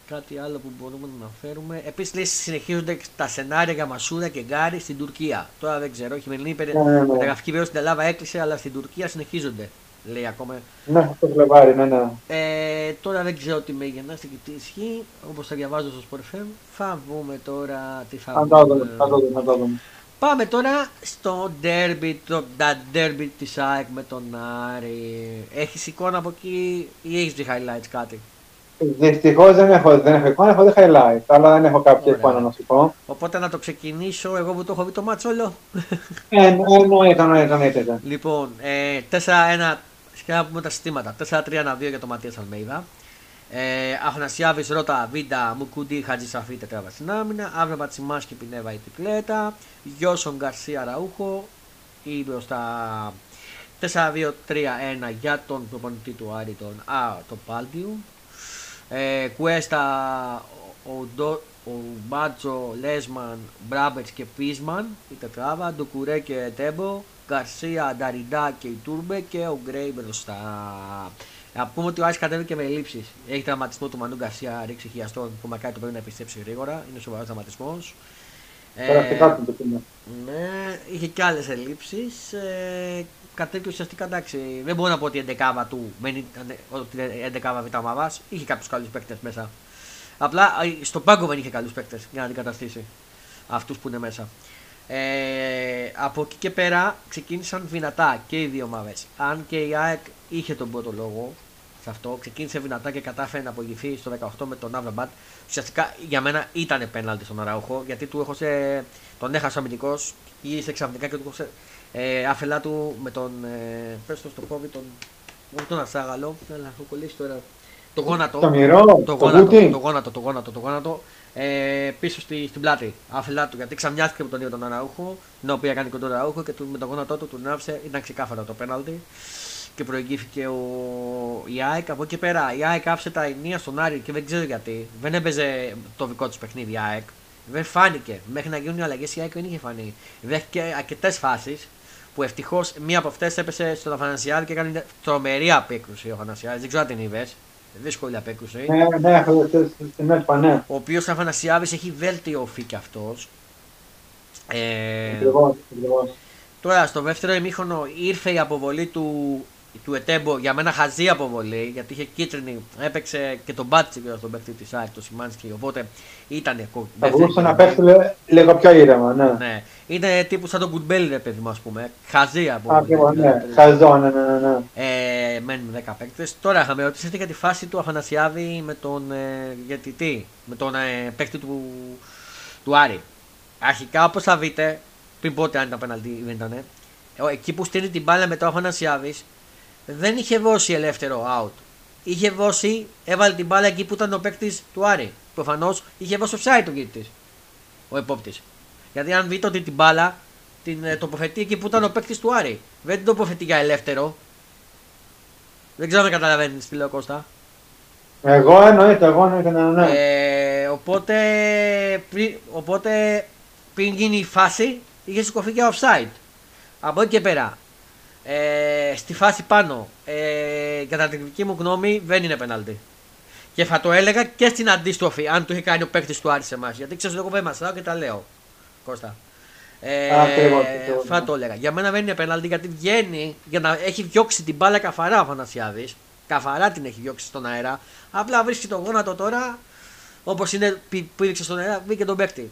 Speaker 1: κάτι άλλο που μπορούμε να αναφέρουμε. Επίσης, λέει συνεχίζονται τα σενάρια για Μασούρα και Γκάρι στην Τουρκία. Τώρα δεν ξέρω. Η χειμερινή ναι, ναι, ναι. μεταγραφική βέβαια στην Ελλάδα έκλεισε, αλλά στην Τουρκία συνεχίζονται λέει ακόμα.
Speaker 2: Ναι, το Φλεβάρι, ναι, ναι.
Speaker 1: Ε, τώρα δεν ξέρω τι με γεννάστε και τι ισχύει. Όπως θα διαβάζω στο Sport Θα δούμε τώρα τι θα
Speaker 2: θα το δούμε, θα το δούμε, θα το δούμε.
Speaker 1: Πάμε τώρα στο derby, το τα derby της ΑΕΚ με τον Άρη. Έχεις εικόνα από εκεί ή έχεις δει highlights κάτι;
Speaker 2: Δυστυχώς δεν έχω, δεν έχω εικόνα, έχω δει highlights, αλλά δεν έχω κάποια Ωραία. εικόνα να σου πω.
Speaker 1: Οπότε να το ξεκινήσω εγώ που το έχω δει το μάτσο όλο.
Speaker 2: Ε, εννοείται, εννοείται.
Speaker 1: Λοιπόν, ε, 4-1 και να πούμε τα συστήματα. 4-3-1-2 για τον Ματίας Αλμέιδα. Ε, Αχνασιάβη, Ρότα, Βίντα, Μουκούντι, Χατζη Σαφή, τετράβα στην άμυνα. Αύριο Πατσιμάσκι, Πινέβα η τριπλέτα. Γιώσον Γκαρσία Ραούχο. Ή μπροστά 4-2-3-1 για τον προπονητή του Άρη, τον, α, τον Πάλτιου. Ε, Κουέστα, ο Μπάτσο, Λέσμαν, Μπράμπετς και Πίσμαν, η τετράβα, Ντουκουρέ και Τέμπο, Γκαρσία, Νταριντά και η Τούρμπε και ο Γκρέι μπροστά. Να πούμε ότι ο Άις κατέβηκε με ελλείψεις. Έχει τραυματισμό του Μανού Γκαρσία, ρίξει χιαστόν που μακάρι το πρέπει να επιστρέψει γρήγορα. Είναι σοβαρός τραυματισμός.
Speaker 2: Ε, το
Speaker 1: Ναι, είχε και άλλες ελλείψεις. Ε, κατέβηκε ουσιαστικά εντάξει. Δεν μπορώ να πω ότι η 11 του δεν ήταν ότι η 11 β' ομάδα. Είχε κάποιους καλούς παίκτες μέσα. Απλά στο πάγκο δεν είχε καλούς παίκτες για να αντικαταστήσει αυτούς που είναι μέσα. Ε, από εκεί και πέρα ξεκίνησαν δυνατά και οι δύο ομάδες. Αν και η ΑΕΚ είχε τον πρώτο λόγο σε αυτό, ξεκίνησε δυνατά και κατάφερε να απογευθεί στο 18 με τον Αβραμπάτ. Ουσιαστικά για μένα ήταν πέναλτι στον Αραούχο γιατί του έχωσε, τον έχασε αμυντικός, γύρισε ξαφνικά και του έχωσε ε, άφελά του με τον. Ε, πες το στο κόβι, τον. Όχι τον Ασάγαλο, αλλά έχω κολλήσει τώρα. Το γόνατο.
Speaker 2: Το μυρό,
Speaker 1: το, το, γόνατο, το γόνατο, το γόνατο, το γόνατο. Ε, πίσω στη, στην πλάτη. Άφελά του γιατί ξαμιάστηκε με τον ίδιο τον Αραούχο, την οποία κάνει κοντό Αραούχο και του, με το γόνατό του τον άφησε. Ήταν ξεκάθαρο το πέναλτι και προηγήθηκε ο... η ΑΕΚ. Από εκεί πέρα η ΑΕΚ άφησε τα ενία στον Άρη και δεν ξέρω γιατί. Δεν έπαιζε το δικό τους παιχνίδι η ΑΕΚ. Δεν φάνηκε. Μέχρι να γίνουν οι αλλαγές η ΑΕΚ δεν είχε φανεί. Δέχτηκε αρκετές φάσεις που ευτυχώς μία από αυτές έπεσε στον Αφανασιάδη και έκανε τρομερή απέκρουση ο Αφανασιάδη. Δεν ξέρω αν την είδες. Δύσκολη απέκρουση.
Speaker 2: Ναι, ναι, στην ΕΠΑ, ναι.
Speaker 1: Ο οποίος Αφανασιάδη έχει βελτιωθεί κι αυτός.
Speaker 2: Ε,
Speaker 1: τώρα στο δεύτερο ημίχρονο ήρθε η αποβολή του του Ετέμπο για μένα χαζή αποβολή γιατί είχε κίτρινη, έπαιξε και τον Μπάτσι και στον παίκτη της ΑΕΚ, το Σιμάνσκι. Οπότε ήταν.
Speaker 2: Θα μπορούσε να παίξει λίγο πιο ήρεμα, ναι. ναι.
Speaker 1: Είναι τύπου σαν τον Κουτμπέλι, ρε παιδί μου, ας πούμε. Χαζή αποβολή.
Speaker 2: Ακριβώς, ναι. Χαζό, ναι, ναι, ναι. ναι.
Speaker 1: Ε, μένουν 10 παίκτες. Τώρα είχαμε ρωτήσει για τη φάση του Αφανασιάδη με τον. Ε, γιατί τι, με τον ε, παίκτη του, του Άρη. Αρχικά, όπως θα δείτε, πριν πότε αν ήταν πέναλτι δεν ήταν, εκεί που στείλει την μπάλα με τον Αφανασιάδη, δεν είχε δώσει ελεύθερο out. Είχε δώσει, έβαλε την μπάλα εκεί που ήταν ο παίκτης του Άρη. Προφανώς είχε δώσει offside το κοίτη. Ο επόπτης. Γιατί αν δείτε ότι την μπάλα την ε, τοποθετεί εκεί που ήταν ο παίκτης του Άρη. Δεν την τοποθετεί για ελεύθερο. Δεν ξέρω αν καταλαβαίνεις τι λέω Κώστα.
Speaker 2: Εγώ εννοείται, εγώ εννοείται, ναι, ναι.
Speaker 1: Ε, οπότε, πριν, οπότε πριν γίνει η φάση είχε σηκωθεί και offside. Από εκεί και πέρα ε, στη φάση πάνω, ε, κατά την δική μου γνώμη, δεν είναι πενάλτη. Και θα το έλεγα και στην αντίστροφη, αν το είχε κάνει ο παίκτης του Άρης εμάς. Γιατί ξέρω εγώ δεν και τα λέω. Κώστα. Ε, θα το έλεγα. Για μένα δεν είναι πενάλτη γιατί βγαίνει για να έχει διώξει την μπάλα καφαρά ο Φανασιάδη. Καφαρά την έχει διώξει στον αέρα. Απλά βρίσκει τον γόνατο τώρα, όπως είναι που έδειξε στον αέρα, βγήκε τον παίκτη.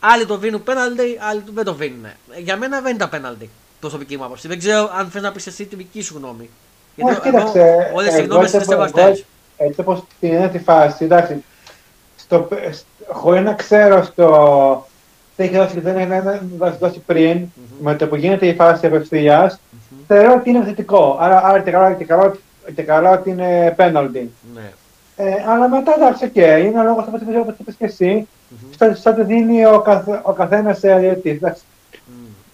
Speaker 1: Άλλοι το βίνουν πέναλτι, άλλοι δεν το βίνουν. Για μένα δεν ήταν πέναλτι προσωπική μου άποψη. Δεν ξέρω αν θες να πεις εσύ τη δική σου γνώμη.
Speaker 2: Γιατί κοίταξε. Όλε οι γνώμε είναι σεβαστέ. Έτσι όπως την είναι τη φάση, εντάξει. Στο, χωρίς να ξέρω στο. Δεν έχει δώσει, δεν έχει δώσει πριν, mm-hmm. με το που γίνεται η φάση απευθείας, mm-hmm. θεωρώ ότι είναι θετικό. Άρα, άρα και, καλά, και, καλά, και καλά ότι είναι penalty. Ναι. Ε, αλλά μετά εντάξει, okay, είναι λόγος αυτό που είπες και εσύ. Mm-hmm. Στο, ότι δίνει ο, καθ, ο καθένας σε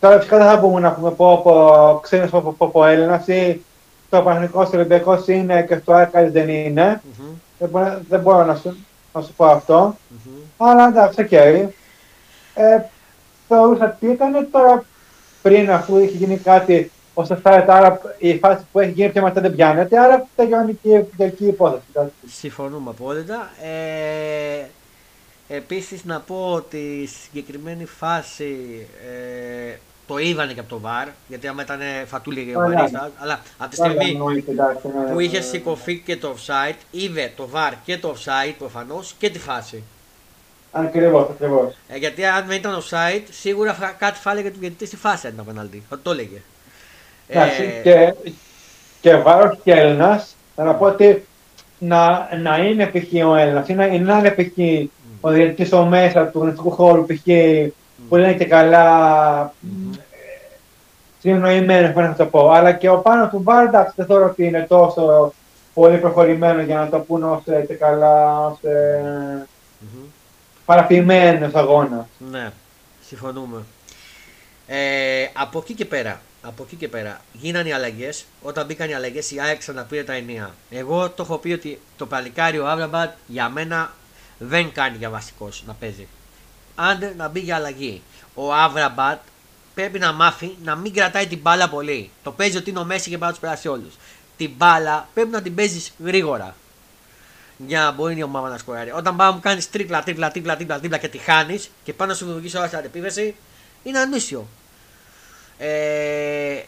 Speaker 2: Τώρα φυσικά δεν θα πούμε να πούμε πω πω ξένος πω πω, πω, πω Έλληνας ή το Παναγικός Ολυμπιακός είναι και στο Άρκαλης δεν είναι. Mm-hmm. Δεν, μπορώ, δεν μπορώ να σου, να σου πω αυτό. Mm-hmm. Αλλά εντάξει, οκ. Okay. Ε, θεωρούσα ότι ήταν τώρα πριν αφού είχε γίνει κάτι ώστε φέρεται, άρα η φάση που έχει γίνει και μετά δεν πιάνεται, άρα τελειώνει και η τελική υπόθεση.
Speaker 1: Συμφωνούμε απόλυτα. Ε, επίσης να πω ότι στη συγκεκριμένη φάση ε, το είδανε και από το βαρ, γιατί άμα ήταν φατούλη ο Μαρίστα, αλλά από τη στιγμή που είχε σηκωθεί και το offside, είδε το βαρ και το offside προφανώς και τη φάση.
Speaker 2: Ακριβώς, ακριβώς.
Speaker 1: Ε, γιατί αν δεν ήταν offside, σίγουρα κάτι θα έλεγε του γιατί στη φάση αν ήταν πεναλτή. Θα το έλεγε.
Speaker 2: Εντάξει, ε... και, και βάρος και Έλληνας, να πω ότι να, να είναι π.χ. ο Έλληνας ή να, να είναι π.χ. Mm. ο διαιτητής ο μέσα του γνωστικού χώρου π.χ που είναι και καλά mm-hmm. Συνοημένο, να το πω. Αλλά και ο πάνω του Μπάρνταξ δεν θεωρώ ότι είναι τόσο πολύ προχωρημένο για να το πούνε ω και καλά, ως mm-hmm. παραποιημένο αγώνας.
Speaker 1: Ναι, συμφωνούμε. Ε, από εκεί και πέρα, από εκεί και πέρα γίνανε οι αλλαγές. Όταν μπήκαν οι αλλαγές, η ΑΕΚ ξαναπήρε τα ενία. Εγώ το έχω πει ότι το παλικάρι ο Άβραμπατ για μένα δεν κάνει για βασικός να παίζει. Άντε να μπει για αλλαγή. Ο Αβραμπάτ πρέπει να μάθει να μην κρατάει την μπάλα πολύ. Το παίζει ότι είναι ο Μέση και πάει να τους περάσει όλους. Την μπάλα πρέπει να την παίζεις γρήγορα. Για να μπορεί η ομάδα να σκοράρει. Όταν πάμε μου κάνεις τρίπλα, τρίπλα, τρίπλα, τρίπλα, τρίπλα και τη χάνεις και πάνω να σου δημιουργήσει όλα την επίθεση, είναι ανούσιο. Ε,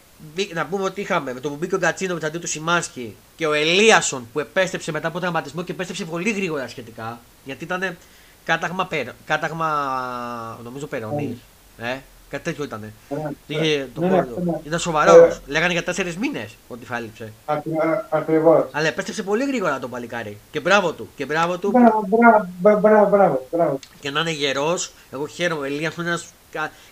Speaker 1: να πούμε ότι είχαμε με τον που μπήκε ο Γκατσίνο αντί του Σιμάνσκι και ο Ελίασον που επέστρεψε μετά από τραυματισμό και επέστρεψε πολύ γρήγορα σχετικά γιατί ήταν κάταγμα, πέρα, κάταγμα νομίζω περονή. Ε, κάτι τέτοιο ήταν. Είχε το ναι, ναι, ναι. Ήταν σοβαρός. Ε, Λέγανε για τέσσερις μήνες ότι φάλιψε.
Speaker 2: Ακριβώς.
Speaker 1: Αλλά επέστρεψε πολύ γρήγορα το παλικάρι. Και μπράβο του. Και μπράβο του.
Speaker 2: Μπράβο, μπράβο, μπράβο.
Speaker 1: Και να είναι γερός. Εγώ χαίρομαι. Ελία είναι ένας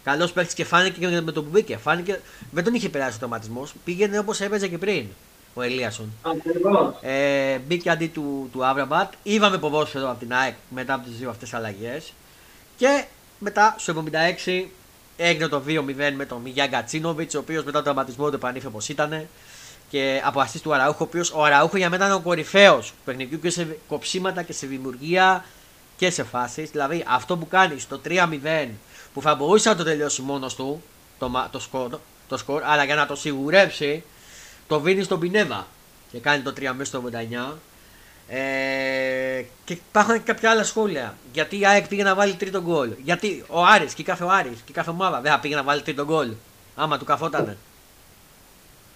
Speaker 1: καλός παίκτης και φάνηκε και με το που μπήκε. Φάνηκε, δεν τον είχε περάσει ο τροματισμό. Πήγαινε όπως έπαιζε και πριν ο Ελίασον. Ε, μπήκε αντί του, του Άβραμπατ. Είδαμε ποδόσφαιρο από την ΑΕΚ μετά από τις δύο αυτές αλλαγές. Και μετά στο 76 έγινε το 2-0 με τον Μιγιά Γκατσίνοβιτ, ο οποίος μετά τον τραυματισμό του επανήλθε όπως ήταν. Και από αστή του Αραούχο, ο οποίος ο Αραούχο για μένα είναι ο κορυφαίος του παιχνιδιού και σε κοψίματα και σε δημιουργία και σε φάσεις. Δηλαδή αυτό που κάνει στο 3-0 που θα μπορούσε να το τελειώσει μόνος του το, το, σκορ, το σκορ, αλλά για να το σιγουρέψει το βίνει στον Πινέβα και κάνει το 3 μέσα στο 89. Ε, και υπάρχουν και κάποια άλλα σχόλια. Γιατί η ΑΕΚ πήγε να βάλει τρίτο γκολ. Γιατί ο Άρης και κάθε ο Άρης και κάθε ομάδα δεν θα πήγε να βάλει τρίτο γκολ. Άμα του καθότανε.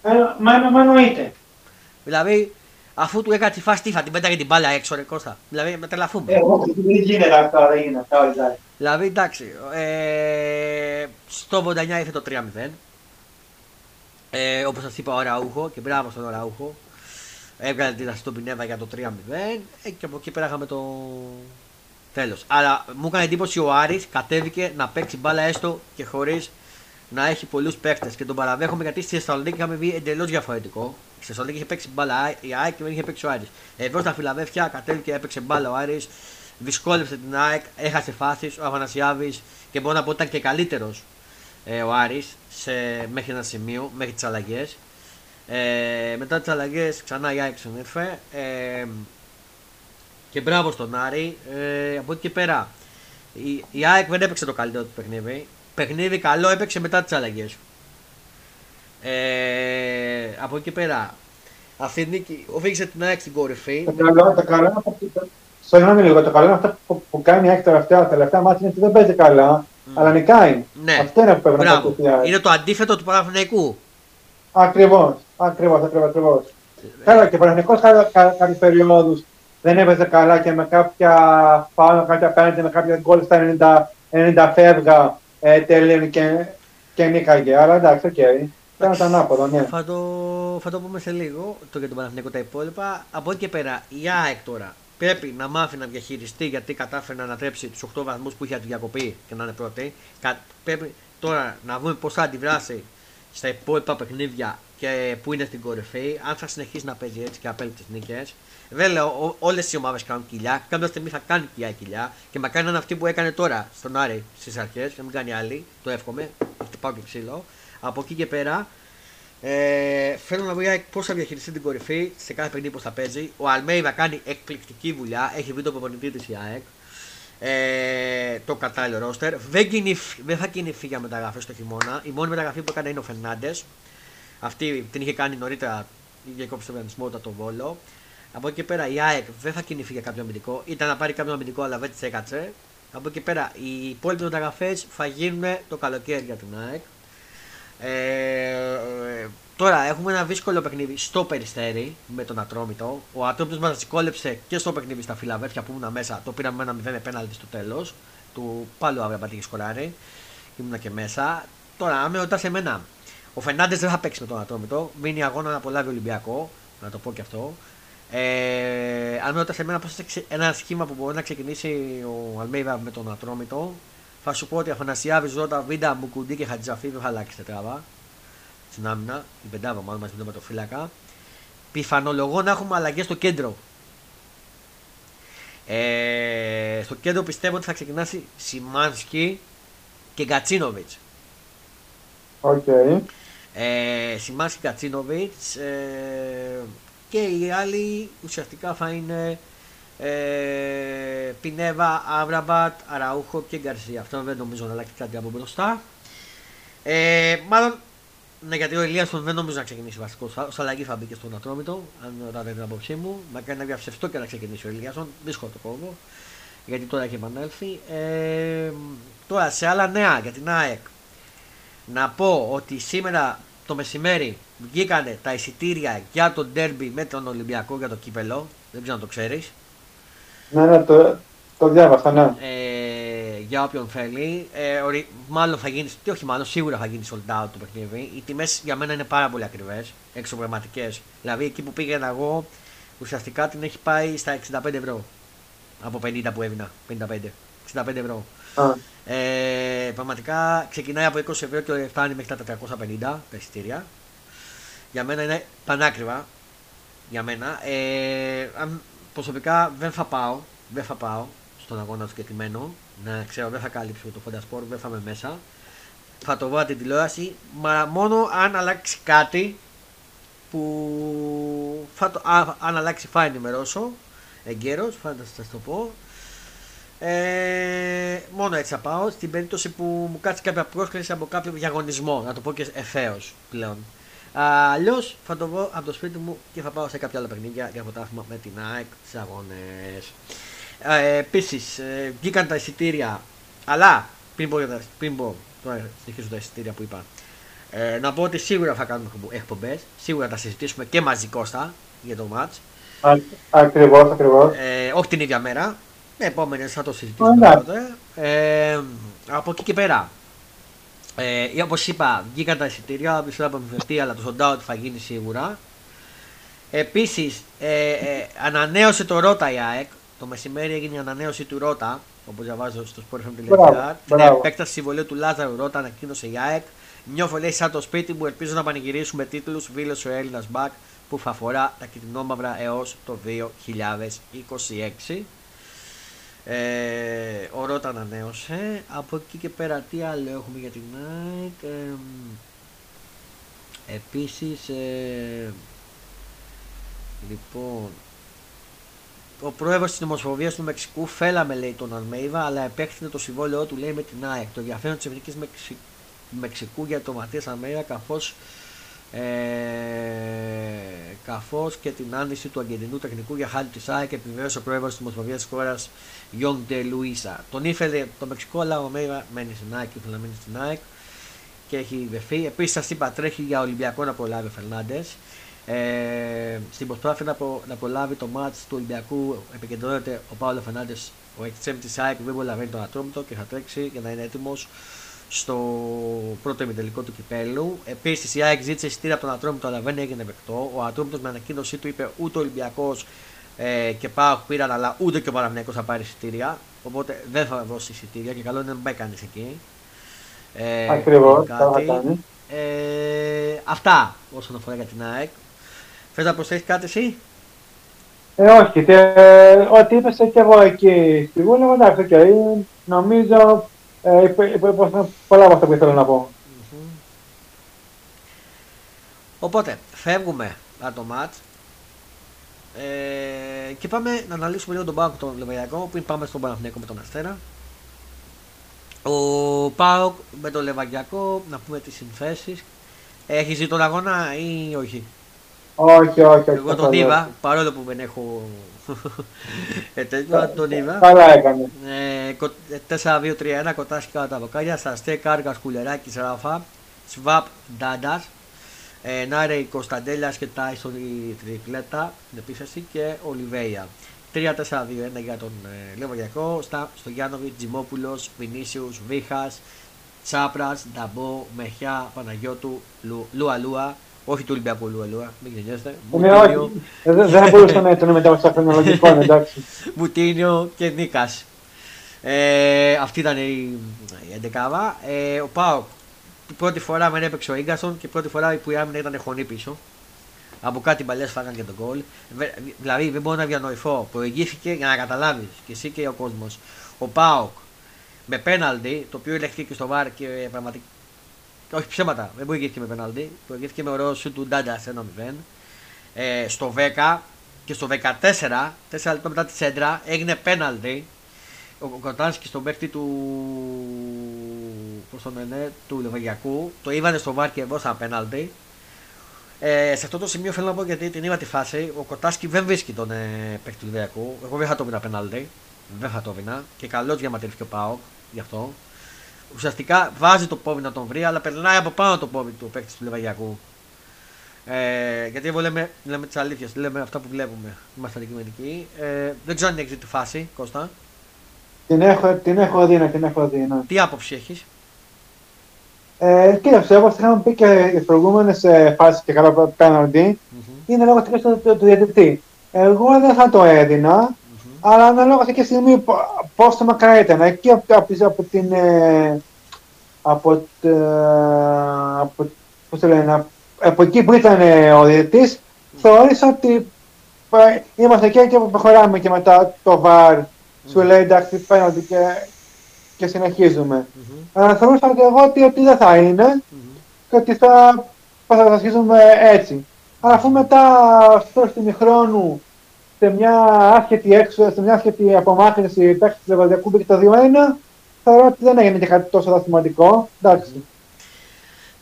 Speaker 2: Ε, μα, μα εννοείται.
Speaker 1: Δηλαδή, αφού του έκανε τη φάση τι θα την πέταγε την μπάλα έξω, ρε Κώστα. Δηλαδή, με τρελαθούμε.
Speaker 2: Ε, όχι, δεν γίνεται αυτό, δεν γίνεται αυτό.
Speaker 1: Δηλαδή, εντάξει. Ε, στο 89 ήρθε το 3-0. Ε, Όπως σας είπα, ο Ραούχο και μπράβο στον Ραούχο. Έβγαλε την στον Πινέβα για το 3-0 ε, και από εκεί πέρα είχαμε το τέλος. Αλλά μου έκανε εντύπωση ο Άρης κατέβηκε να παίξει μπάλα έστω και χωρίς να έχει πολλούς παίκτες. Και τον παραδέχομαι γιατί στη Θεσσαλονίκη είχαμε βγει εντελώς διαφορετικό. Στη Θεσσαλονίκη είχε παίξει μπάλα η ΑΕΚ και δεν είχε παίξει ο Άρης. Εδώ στα Φιλαδέφια κατέβηκε έπαιξε μπάλα ο Άρης. Δυσκόλεψε την ΑΕΚ, έχασε φάσεις ο Αφανασιάβη και μπορώ να πω ότι ήταν και καλύτερος ε, ο Άρης σε, μέχρι ένα σημείο, μέχρι τις αλλαγές. Ε, μετά τις αλλαγές ξανά η ΑΕΚ ήρθε. Ε, και μπράβο στον Άρη. Ε, από εκεί και πέρα η, η ΑΕΚ δεν έπαιξε το καλύτερο του παιχνίδι. Παιχνίδι καλό έπαιξε μετά τις αλλαγές. Ε, από εκεί και πέρα αυτή η νίκη οφείλησε την ΑΕΚ στην κορυφή.
Speaker 2: Τα καλά, τα καλά, Συγγνώμη λίγο, το καλό είναι αυτό που, που κάνει η ΑΕΚ τελευταία, τελευταία μάτια είναι ότι δεν παίζει καλά, mm. αλλά νικάει.
Speaker 1: Ναι.
Speaker 2: Αυτό είναι που πρέπει να
Speaker 1: κάνει. Είναι το αντίθετο του Παναθηναϊκού.
Speaker 2: Ακριβώς, ακριβώς, ακριβώς. Καλά, και ο Παναθηναϊκός κάποιες περιόδους δεν έπαιζε καλά και με κάποια πάνω, κάποια πέναλτι, με κάποια γκολ στα 90, 90 φεύγα ε, τέλειωνε και, και νίκαγε. Αλλά εντάξει, οκ. Okay. Ήταν ανάποδο, ναι.
Speaker 1: Θα το, θα το πούμε σε λίγο το για τον Παναθηναϊκό τα υπόλοιπα. Από εκεί και πέρα, η ΑΕΚ τώρα πρέπει να μάθει να διαχειριστεί γιατί κατάφερε να ανατρέψει τους 8 βαθμούς που είχε από τη διακοπή και να είναι πρώτη. Πρέπει τώρα να δούμε πώς θα αντιδράσει στα υπόλοιπα παιχνίδια και που είναι στην κορυφή. Αν θα συνεχίσει να παίζει έτσι και απέλει τι νίκες. Δεν λέω όλες οι ομάδες κάνουν κοιλιά. Κάποια στιγμή θα κάνει κοιλιά κοιλιά και μακάρι να είναι αυτή που έκανε τώρα στον Άρη στις αρχές. Να μην κάνει άλλη. Το εύχομαι. Χτυπάω και ξύλο. Από εκεί και πέρα ε, θέλω να βρει πώς θα διαχειριστεί την κορυφή σε κάθε παιχνίδι που θα παίζει. Ο Αλμέιδα κάνει εκπληκτική δουλειά. Έχει βρει το προπονητή της η ΑΕΚ. Ε, το κατάλληλο ρόστερ. Δεν, δεν θα κινηθεί για μεταγραφές το χειμώνα. Η μόνη μεταγραφή που έκανε είναι ο Φερνάντες. Αυτή την είχε κάνει νωρίτερα για κόψει το οργανισμό το Βόλο. Από εκεί πέρα η ΑΕΚ δεν θα κινηθεί για κάποιο αμυντικό. Ήταν να πάρει κάποιο αμυντικό αλλά δεν της έκατσε. Από εκεί πέρα οι υπόλοιπες μεταγραφές θα γίνουν το καλοκαίρι για την ΑΕΚ. Ε, τώρα έχουμε ένα δύσκολο παιχνίδι στο περιστέρι με τον Ατρόμητο. Ο Ατρόμητος μας δυσκόλεψε και στο παιχνίδι στα Φιλαβέρφια που ήμουν μέσα. Το πήραμε με ένα 0 πέναλτι στο τέλος. Του πάλι αύριο πατήγε σκοράρι. Ήμουν και μέσα. Τώρα, αν με ρωτά εμένα, ο Φερνάντες δεν θα παίξει με τον Ατρόμητο. Μείνει αγώνα να απολάβει Ολυμπιακό. Να το πω και αυτό. Ε, αν με ρωτά εμένα, πώς ένα σχήμα που μπορεί να ξεκινήσει ο Αλμέιδα με τον Ατρόμητο, θα σου πω ότι Αφανασιάβη, Ζώτα, Βίντα, Μπουκουντή και Χατζαφή δεν θα αλλάξει τετράβα. Στην άμυνα, η πεντάβα μάλλον μαζί με το φύλακα. Πιθανολογώ να έχουμε αλλαγές στο κέντρο. Ε, στο κέντρο πιστεύω ότι θα ξεκινάσει Σιμάνσκι και Γκατσίνοβιτς.
Speaker 2: Οκ. Okay.
Speaker 1: Ε, Σιμάνσκι Γκατσίνοβιτς. Ε, και οι άλλοι ουσιαστικά θα είναι Ε, Πινέδα, Άμραμπατ, Αραούχο και Γκαρσία. Αυτό δεν νομίζω να αλλάξει κάτι από μπροστά. Ε, μάλλον ναι, γιατί ο Ελίασον δεν νομίζω να ξεκινήσει βασικός. Ως αλλαγή θα μπει και στον Ατρόμητο, αν ρωτάτε την άποψή μου. Μακάρι να διαψευστώ και να ξεκινήσει ο Ελίασον. Δύσκολο το κόβω. Γιατί τώρα έχει επανέλθει. Ε, τώρα σε άλλα νέα για την ΑΕΚ. Να πω ότι σήμερα το μεσημέρι βγήκανε τα εισιτήρια για το ντέρμπι με τον Ολυμπιακό για το κύπελο. Δεν ξέρω αν το ξέρεις.
Speaker 2: Ναι, ναι, το, το διάβασα, ναι.
Speaker 1: Ε, για όποιον θέλει. Ε, μάλλον θα γίνεις, τι όχι μάλλον, σίγουρα θα γίνεις sold out το παιχνίδι. Οι τιμές για μένα είναι πάρα πολύ ακριβές, εξωπραγματικές. Δηλαδή εκεί που πήγαινα εγώ, ουσιαστικά την έχει πάει στα 65 ευρώ. Από 50 που έβηνα. 55. 65 ευρώ. Ε, πραγματικά ξεκινάει από 20 ευρώ και φτάνει μέχρι τα 450 τα εισιτήρια. Για μένα είναι πανάκριβα. Για μένα. Ε, προσωπικά δεν θα πάω. Δεν θα πάω στον αγώνα του συγκεκριμένο. Να ξέρω, δεν θα κάλυψω το φαντασπόρ, δεν θα είμαι μέσα. Θα το βάλω την τηλεόραση, μα μόνο αν αλλάξει κάτι που θα το, α, αν αλλάξει θα ενημερώσω εγκαίρως, θα σας το πω. Ε, μόνο έτσι θα πάω στην περίπτωση που μου κάτσει κάποια πρόσκληση από κάποιο διαγωνισμό, να το πω και ευθέω πλέον. Αλλιώς θα το βγω από το σπίτι μου και θα πάω σε κάποια άλλα παιχνίδια για φωτάφημα με την ΑΕΚ στι αγώνες. Ε, Επίσης, ε, βγήκαν τα εισιτήρια, αλλά πριν πω, πριν πω τώρα συνεχίζω τα εισιτήρια που είπα, ε, να πω ότι σίγουρα θα κάνουμε εκπομπές. Σίγουρα θα τα συζητήσουμε και μαζί Κώστα για το match.
Speaker 2: Ακριβώς, ακριβώς.
Speaker 1: Ε, όχι την ίδια μέρα. Επόμενε θα το συζητήσουμε τότε. Ε, από εκεί και πέρα. Ε, Όπως είπα, βγήκαν τα εισιτήρια. Πιστεύω από αλλά το sold θα γίνει σίγουρα. Επίσης, ε, ε, ανανέωσε το Ρότα η ΑΕΚ. Το μεσημέρι έγινε η ανανέωση του Ρότα. Όπω διαβάζω στο sportfm.gr. Την επέκταση συμβολίου του Λάζαρου Ρότα ανακοίνωσε η ΑΕΚ. Νιώθω λέει σαν το σπίτι μου. Ελπίζω να πανηγυρίσουμε τίτλους. Βίλος ο Έλληνας Μπακ που θα αφορά τα κοιτινόμαυρα έως το 2026. Ε, ο Ρότα ανανέωσε. Από εκεί και πέρα τι άλλο έχουμε για την ΑΕΚ. Ε, επίσης, ε, λοιπόν, ο πρόεδρος της Νομοσφοβίας του Μεξικού φέλαμε λέει τον Αλμέιβα, αλλά επέκτηνε το συμβόλαιό του λέει με την ΑΕΚ. Το ενδιαφέρον της Εθνικής Μεξικού για το Ματίας Αλμέιβα καθώς ε, καθώς και την άνοιση του Αργεντινού τεχνικού για χάρη της ΑΕΚ επιβεβαίωσε ο πρόεδρος της Ομοσπονδία της χώρας Γιον Ντε Λουίσα. Τον ήθελε το Μεξικό, αλλά ο Μέιρα μένει στην ΑΕΚ, ήθελε να μείνει στην ΑΕΚ και έχει βεφθεί. Επίσης, σα είπα, τρέχει για Ολυμπιακό να προλάβει ο Φερνάντες. Ε, στην προσπάθεια να, προ, να προλάβει το μάτς του Ολυμπιακού επικεντρώνεται ο Παύλο Φερνάντες, ο εξτρέμ της ΑΕΚ που δεν προλαβαίνει τον Ατρόμητο και θα τρέξει για να είναι έτοιμος στο πρώτο ημιτελικό του κυπέλου. Επίσης η ΑΕΚ ζήτησε εισιτήρια από τον Ατρόμητο, αλλά δεν έγινε δεκτό. Ο Ατρόμητος με ανακοίνωσή του είπε ούτε ο Ολυμπιακός ε, και πάω πήραν, αλλά ούτε και ο Παναγενικό θα πάρει εισιτήρια. Οπότε δεν θα δώσει εισιτήρια και καλό είναι να μην κάνει εκεί.
Speaker 2: Ε, Ακριβώς.
Speaker 1: Ε, αυτά όσον αφορά για την ΑΕΚ. Θες να προσθέσεις κάτι εσύ;
Speaker 2: Ε, όχι, ό,τι είπες και εγώ εκεί στη Βούλη, εντάξει, okay. νομίζω ε, είπε, πολλά από αυτά που ήθελα να πω.
Speaker 1: Οπότε, φεύγουμε από το ματ ε, και πάμε να αναλύσουμε λίγο τον Πάοκ τον Λεβαγιακό πριν πάμε στον Παναθηναϊκό με τον Αστέρα. Ο Πάοκ με τον Λεβαγιακό, να πούμε τις συνθέσεις. Έχει ζει τον αγώνα ή όχι;
Speaker 2: Όχι, όχι, όχι.
Speaker 1: Εγώ τον είδα, παρόλο που δεν έχω ε, τέτοιο, τον είδα.
Speaker 2: Καλά έκανε.
Speaker 1: Ε, 4-2-3-1, κοτάσει κάτω τα βοκάλια. Σαστέ, Κάργα, Κουλεράκη, Ράφα, Σβάπ, Ντάντας. Ε, Νάρε, Κωνσταντέλιας και Τάισον η τριπλέτα, την επίθεση και Ολιβέια. 3-4-2-1 για τον ε, Λεβαγιακό. Στο Γιάννοβιτς, Τζιμόπουλος, Βινίσιους, Βίχας, Τσάπρας, Νταμπό, Μεχιά, Παναγιώτου, Λουαλούα, όχι του Ολυμπιακού Λουαλούα, μην γεννιέστε.
Speaker 2: Ναι, όχι. Ε, δεν μπορούσα να τον μετά στα χρονολογικό, εντάξει.
Speaker 1: Μουτίνιο και Νίκας. Ε, αυτή ήταν η, η 11 ε, ο Πάοκ πρώτη φορά με έπαιξε ο γκασον και πρώτη φορά που η άμυνα ήταν χωνή πίσω. Από κάτι παλιές φάγαν και τον γκολ. Δηλαδή δεν μπορώ να διανοηθώ. Προηγήθηκε για να καταλάβεις και εσύ και ο κόσμος. Ο Πάοκ με πέναλτι, το οποίο ελεγχθήκε στο βάρ και πραγματικά όχι ψέματα, δεν προηγήθηκε με πενάλτι. Προηγήθηκε με ωραίο σου του Ντάντα 1-0. Ε, στο 10 και στο 14, 4 λεπτά μετά τη σέντρα, έγινε πέναλτι. Ο Κοτάνσκι στον παίκτη του. Πώς τον λένε, του Λεβαγιακού. Το είδανε στο βάρ και έδωσαν πέναλτι. Ε, σε αυτό το σημείο θέλω να πω γιατί την είδα τη φάση. Ο Κοτάσκι δεν βρίσκει τον ε, παίκτη του Λεβαγιακού. Εγώ δεν θα το βίνα πέναλτι. Δεν θα το βίνα. Και καλό διαματήθηκε ο Πάοκ γι' αυτό. Ουσιαστικά βάζει το πόδι να τον βρει, αλλά περνάει από πάνω το πόδι του παίκτης του Λεβαγιακού. Ε, γιατί εγώ λέμε, λέμε τις αλήθειες, λέμε αυτά που βλέπουμε. Είμαστε αντικειμενικοί. Ε, δεν ξέρω αν έχεις τη φάση, Κώστα.
Speaker 2: Την έχω, την έχω δει, ναι, την έχω δει. Ναι.
Speaker 1: Τι άποψη έχεις;
Speaker 2: Ε, κοίταξε, όπως είχαμε πει και τις προηγούμενες φάσεις και καλά πέναντι, mm-hmm. είναι λόγω του, του, του, του διαιτητή. Εγώ δεν θα το έδινα, mm-hmm. Αλλά ανάλογα σε ποια στιγμή πώς το μακρά ήταν. Εκεί από, από, από την. Ε, από, από, πώς το λένε, από εκεί που ήταν ε, ο διαιτητής, θεώρησα ότι ε, είμαστε εκεί και προχωράμε και μετά το VAR σου λέει εντάξει πέναντι και, και συνεχίζουμε. Mm-hmm. Αλλά θεωρούσα και εγώ ότι, ότι δεν θα είναι και ότι θα, θα συνεχίζουμε έτσι. Αλλά αφού μετά στο χρόνου σε μια άσχετη έξω, σε μια άσχετη απομάκρυνση παίχτη του Λεβαδιακού και το 2-1, θεωρώ ότι δεν έγινε και κάτι τόσο δραματικό. Εντάξει.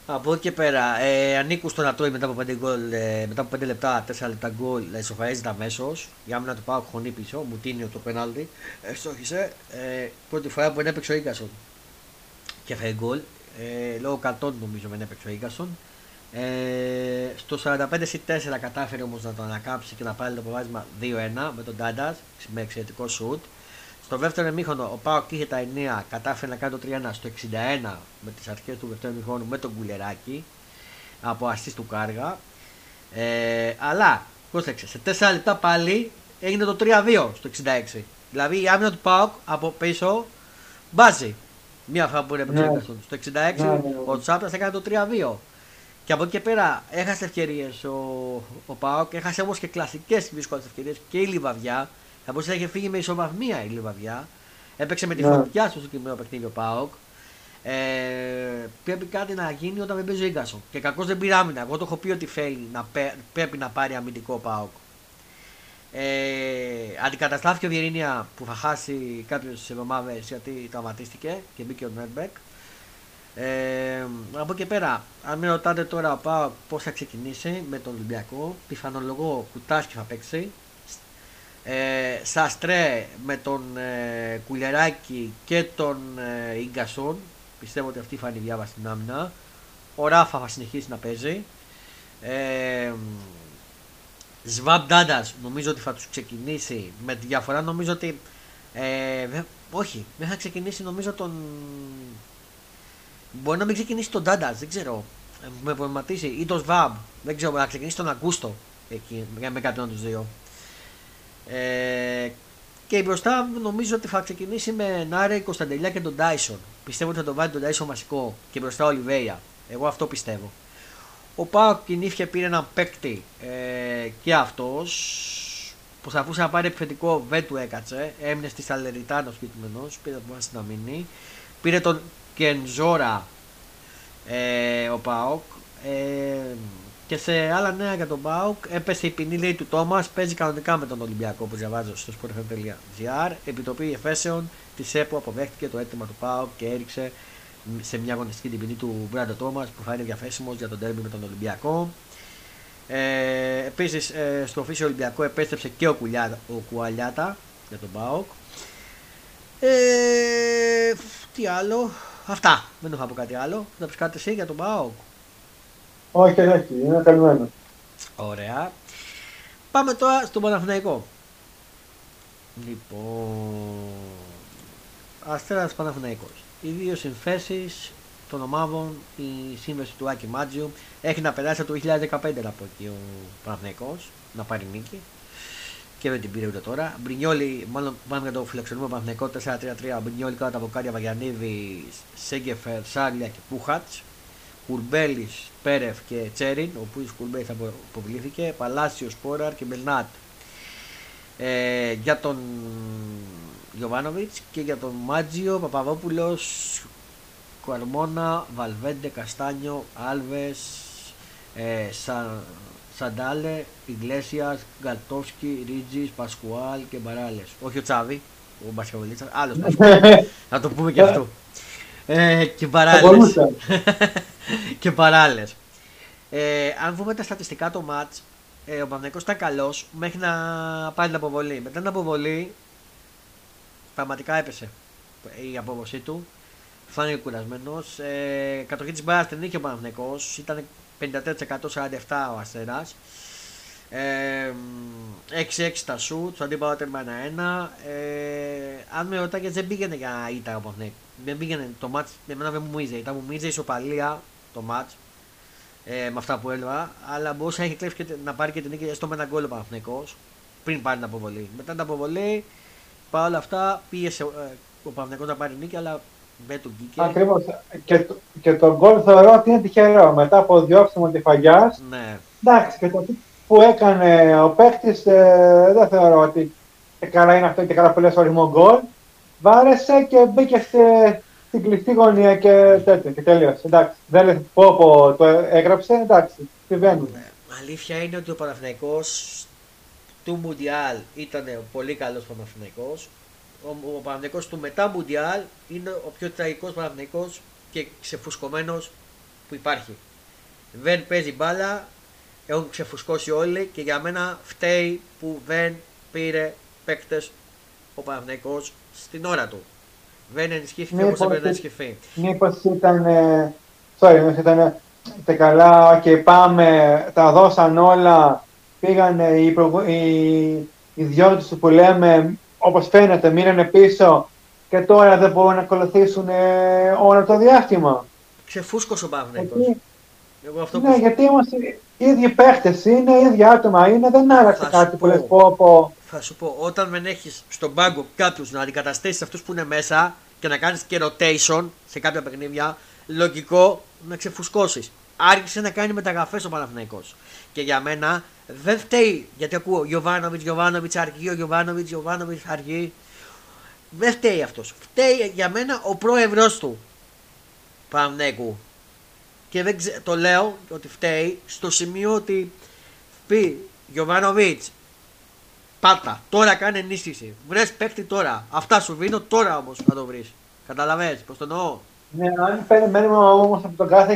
Speaker 1: Από εκεί και πέρα, ε, ανήκουν στο να τρώει μετά από 5, γκολ, ε, μετά από 5 λεπτά, 4 λεπτά γκολ, ε, ισοφαρίζεται αμέσως. Για να το πάω χωνί πίσω, μου τίνει το πενάλτι. Ε, στόχισε. Ε, πρώτη φορά που δεν έπαιξε ο Ίγκασον και φέρει γκολ. Ε, λόγω κατών νομίζω δεν έπαιξε ο Ίγκασον. Ε, στο 45-4 κατάφερε όμως να το ανακάψει και να πάρει το προβάδισμα 2-1 με τον Τάντα με εξαιρετικό σουτ. Στο δεύτερο εμίχρονο ο Πάοκ είχε τα ενία, κατάφερε να κάνει το 3-1 στο 61 με τις αρχές του δεύτερου εμίχρονου με τον Κουλεράκη από αστή του Κάργα. Ε, αλλά, πρόσεξε, σε 4 λεπτά πάλι έγινε το 3-2 στο 66. Δηλαδή η άμυνα του Πάοκ από πίσω μπάζει. Μία φορά που είναι ναι. Στο 66 ναι, ναι, ο Τσάπρας έκανε το 3-2. Και από εκεί και πέρα έχασε ευκαιρίες ο, ο Πάοκ, έχασε όμως και κλασικές δύσκολες ευκαιρίες και η Λιβαδιά θα μπορούσε να είχε φύγει με ισοβαθμία η Λιβαδιά. Έπαιξε με τη ναι. φωτιά στο συγκεκριμένο παιχνίδι ο Πάοκ. Ε, πρέπει κάτι να γίνει όταν δεν παίζει ο γκασον. Και κακώς δεν πήρε άμυνα. Εγώ το έχω πει ότι θέλει να, πρέπει να πάρει αμυντικό Πάοκ. Ε, αντικαταστάθηκε ο Βιερίνια που θα χάσει κάποιες εβδομάδες γιατί τραυματίστηκε και μπήκε ο Νέρμπεκ. Ε, από εκεί πέρα, αν με ρωτάτε τώρα πάω πώς θα ξεκινήσει με τον Ολυμπιακό, πιθανολογώ κουτάκι θα παίξει ε, Σαστρέ με τον ε, Κουλεράκη και τον ε, Ιγκασόν. Πιστεύω ότι αυτή θα είναι η διάβαση στην άμυνα. Ο Ράφα θα συνεχίσει να παίζει. Ε, Σβάμπ Ντάντας νομίζω ότι θα τους ξεκινήσει με τη διαφορά. Νομίζω ότι. Ε, όχι, δεν θα ξεκινήσει νομίζω τον. Μπορεί να μην ξεκινήσει τον Ντάντα, δεν ξέρω. Ε, με προβληματίσει. Ή τον Σβάμπ, δεν ξέρω. Να ξεκινήσει τον Αγκούστο εκεί με κάποιον από τους δύο. Ε, και μπροστά νομίζω ότι θα ξεκινήσει με Νάρε, Κωνσταντελιά και τον Τάισον. Πιστεύω ότι θα τον βάλει τον Τάισον βασικό και μπροστά ο Ολιβέια. Εγώ αυτό πιστεύω. Ο Πάο κινήθηκε πήρε έναν παίκτη ε, και αυτός που θα να πάρει επιθετικό δεν του έκατσε. Έμεινε στη Σαλεριτάνο συγκεκριμένος, πήρε τον να μείνει. Πήρε τον Κενζόρα ε, ο Πάοκ. Ε, και σε άλλα νέα για τον Μπάουκ έπεσε η ποινή λέει του Τόμας. Παίζει κανονικά με τον Ολυμπιακό που διαβάζω στο sportfm.gr. Επιτροπή Εφέσεων της ΕΠΟ αποδέχτηκε το αίτημα του Πάουκ και έριξε σε μια αγωνιστική την ποινή του Μπράντο Τόμας που θα είναι διαθέσιμος για τον τέρμι με τον Ολυμπιακό. Ε, Επίσης ε, στο φύσιο Ολυμπιακό επέστρεψε και ο, Κουλιά, ο Κουαλιάτα για τον Μπάουκ. Ε, τι άλλο. Αυτά. Δεν έχω πω κάτι άλλο. Θα πεις κάτι εσύ για τον Μπάουκ.
Speaker 2: Όχι, όχι, είναι καλυμμένος.
Speaker 1: Ωραία. Πάμε τώρα στον Παναθηναϊκό. Λοιπόν. Αστέρας Παναθηναϊκός. Οι δύο συνθέσεις των ομάδων, η σύμβαση του Άκη Μάτζιου έχει να περάσει από το 2015 από εκεί ο Παναθηναϊκός να πάρει νίκη και δεν την πήρε ούτε τώρα. Μπρινιόλι, μάλλον πάμε για το φιλοξενούμενο Παναθηναϊκό 4-3-3. Μπρινιόλι κάτω από Κάρια Βαγιανίδη, Σέγκεφερ, Σάρλια και Πούχατς. Κουρμπέλης, Πέρεφ και Τσέριν, ο οποίος Κουρμπέλης θα αποβλήθηκε, Παλάσιος, Σπόραρ και Μπελνάτ. Ε, για τον Γιωβάνοβιτς και για τον Μάτζιο, Παπαδόπουλος, Κουαρμόνα, Βαλβέντε, Καστάνιο, Άλβες, ε, Σα, Σαντάλε, Ιγκλέσιας, Γκαλτόφσκι, Ρίτζης, Πασκουάλ και Μπαράλες. Όχι ο Τσάβη, ο Μπασκαβολίτσα, άλλος Θα το πούμε και αυτό. Ε, και παράλληλε. και παράλληλε. Ε, αν δούμε τα στατιστικά το match, ε, ο Παναγενικό ήταν καλός μέχρι να πάει την αποβολή. Μετά την αποβολή, πραγματικά έπεσε η απόδοσή του. Φάνηκε κουρασμένος. Ε, κατοχή της μπάρα την είχε ο Παναγενικό. Ήταν 54% 47 ο Αστέρα. Ε, 6-6 τα σουτ, το αντίπαλο τέρμα 1-1. Ε, αν με ρωτάγες, δεν πήγαινε για ήττα ο Παναγενικό. Δεν πήγαινε το μάτς, εμένα δεν μου μίζε. Ήταν μου μίζε ισοπαλία το μάτς ε, με αυτά που έλεγα, αλλά μπορούσε να έχει κλέψει και να πάρει και την νίκη στο με ένα γκολ ο Παναθηναϊκός πριν πάρει την αποβολή. Μετά την αποβολή, παρόλα αυτά πίεσε ε, ο Παναθηναϊκός να πάρει νίκη, αλλά δεν του βγήκε.
Speaker 2: Ακριβώς. Και, το, και το γκολ θεωρώ ότι είναι τυχερό. Μετά από διώξιμο τη φαγιάς.
Speaker 1: Ναι.
Speaker 2: Εντάξει, και το που έκανε ο παίκτης ε, δεν θεωρώ ότι και καλά είναι αυτό και καλά που λες ορισμό γκολ. Βάρεσε και μπήκε σε, στην κλειστή γωνία και τέτοιο και τελείωσε. Εντάξει, δεν λέει πω, πω το έγραψε, εντάξει, συμβαίνει. Ναι.
Speaker 1: Αλήθεια είναι ότι ο Παναθηναϊκός του Μουντιάλ ήταν πολύ καλός Παναθηναϊκός. Ο, ο Παναθηναϊκός του μετά Μουντιάλ είναι ο πιο τραγικός Παναθηναϊκός και ξεφουσκωμένος που υπάρχει. Δεν παίζει μπάλα, έχουν ξεφουσκώσει όλοι και για μένα φταίει που δεν πήρε παίκτες ο Παναθηναϊκός στην ώρα του. Δεν ενισχύθηκε όπως έπρεπε να ενισχυθεί.
Speaker 2: Μήπως ήταν. Ε, sorry, ήταν. Και καλά, και πάμε, τα δώσαν όλα. Πήγαν οι, προγου... οι, οι τους που λέμε, όπως φαίνεται, μείνανε πίσω και τώρα δεν μπορούν να ακολουθήσουν ε, όλο το διάστημα.
Speaker 1: Ξεφούσκωσε ο Παναθηναϊκός.
Speaker 2: ναι, που... γιατί είμαστε οι ίδιοι παίχτες είναι, οι ίδιοι άτομα είναι, δεν άλλαξε κάτι που λες πω, πω
Speaker 1: θα σου πω, όταν δεν έχεις στον πάγκο κάποιους να αντικαταστήσεις αυτούς που είναι μέσα και να κάνεις και rotation σε κάποια παιχνίδια, λογικό να ξεφουσκώσεις. Άρχισε να κάνει μεταγραφές ο Παναθυναϊκό. Και για μένα δεν φταίει, γιατί ακούω Γιωβάνοβιτς, Γιωβάνοβιτς αργεί, ο Γιωβάνοβιτς, Γιωβάνοβιτς αργεί. Δεν φταίει αυτός. Φταίει για μένα ο πρόεδρος του Παναθηναϊκού. Και δεν ξε... το λέω ότι φταίει στο σημείο ότι πει Γιωβάνοβιτς, Πάτα. Τώρα κάνει ενίσχυση. Βρες παίκτη τώρα. Αυτά σου βίνω τώρα όμως να το βρεις. Καταλαβαίνεις πώς το εννοώ;
Speaker 2: Ναι, αν περιμένουμε όμως από τον κάθε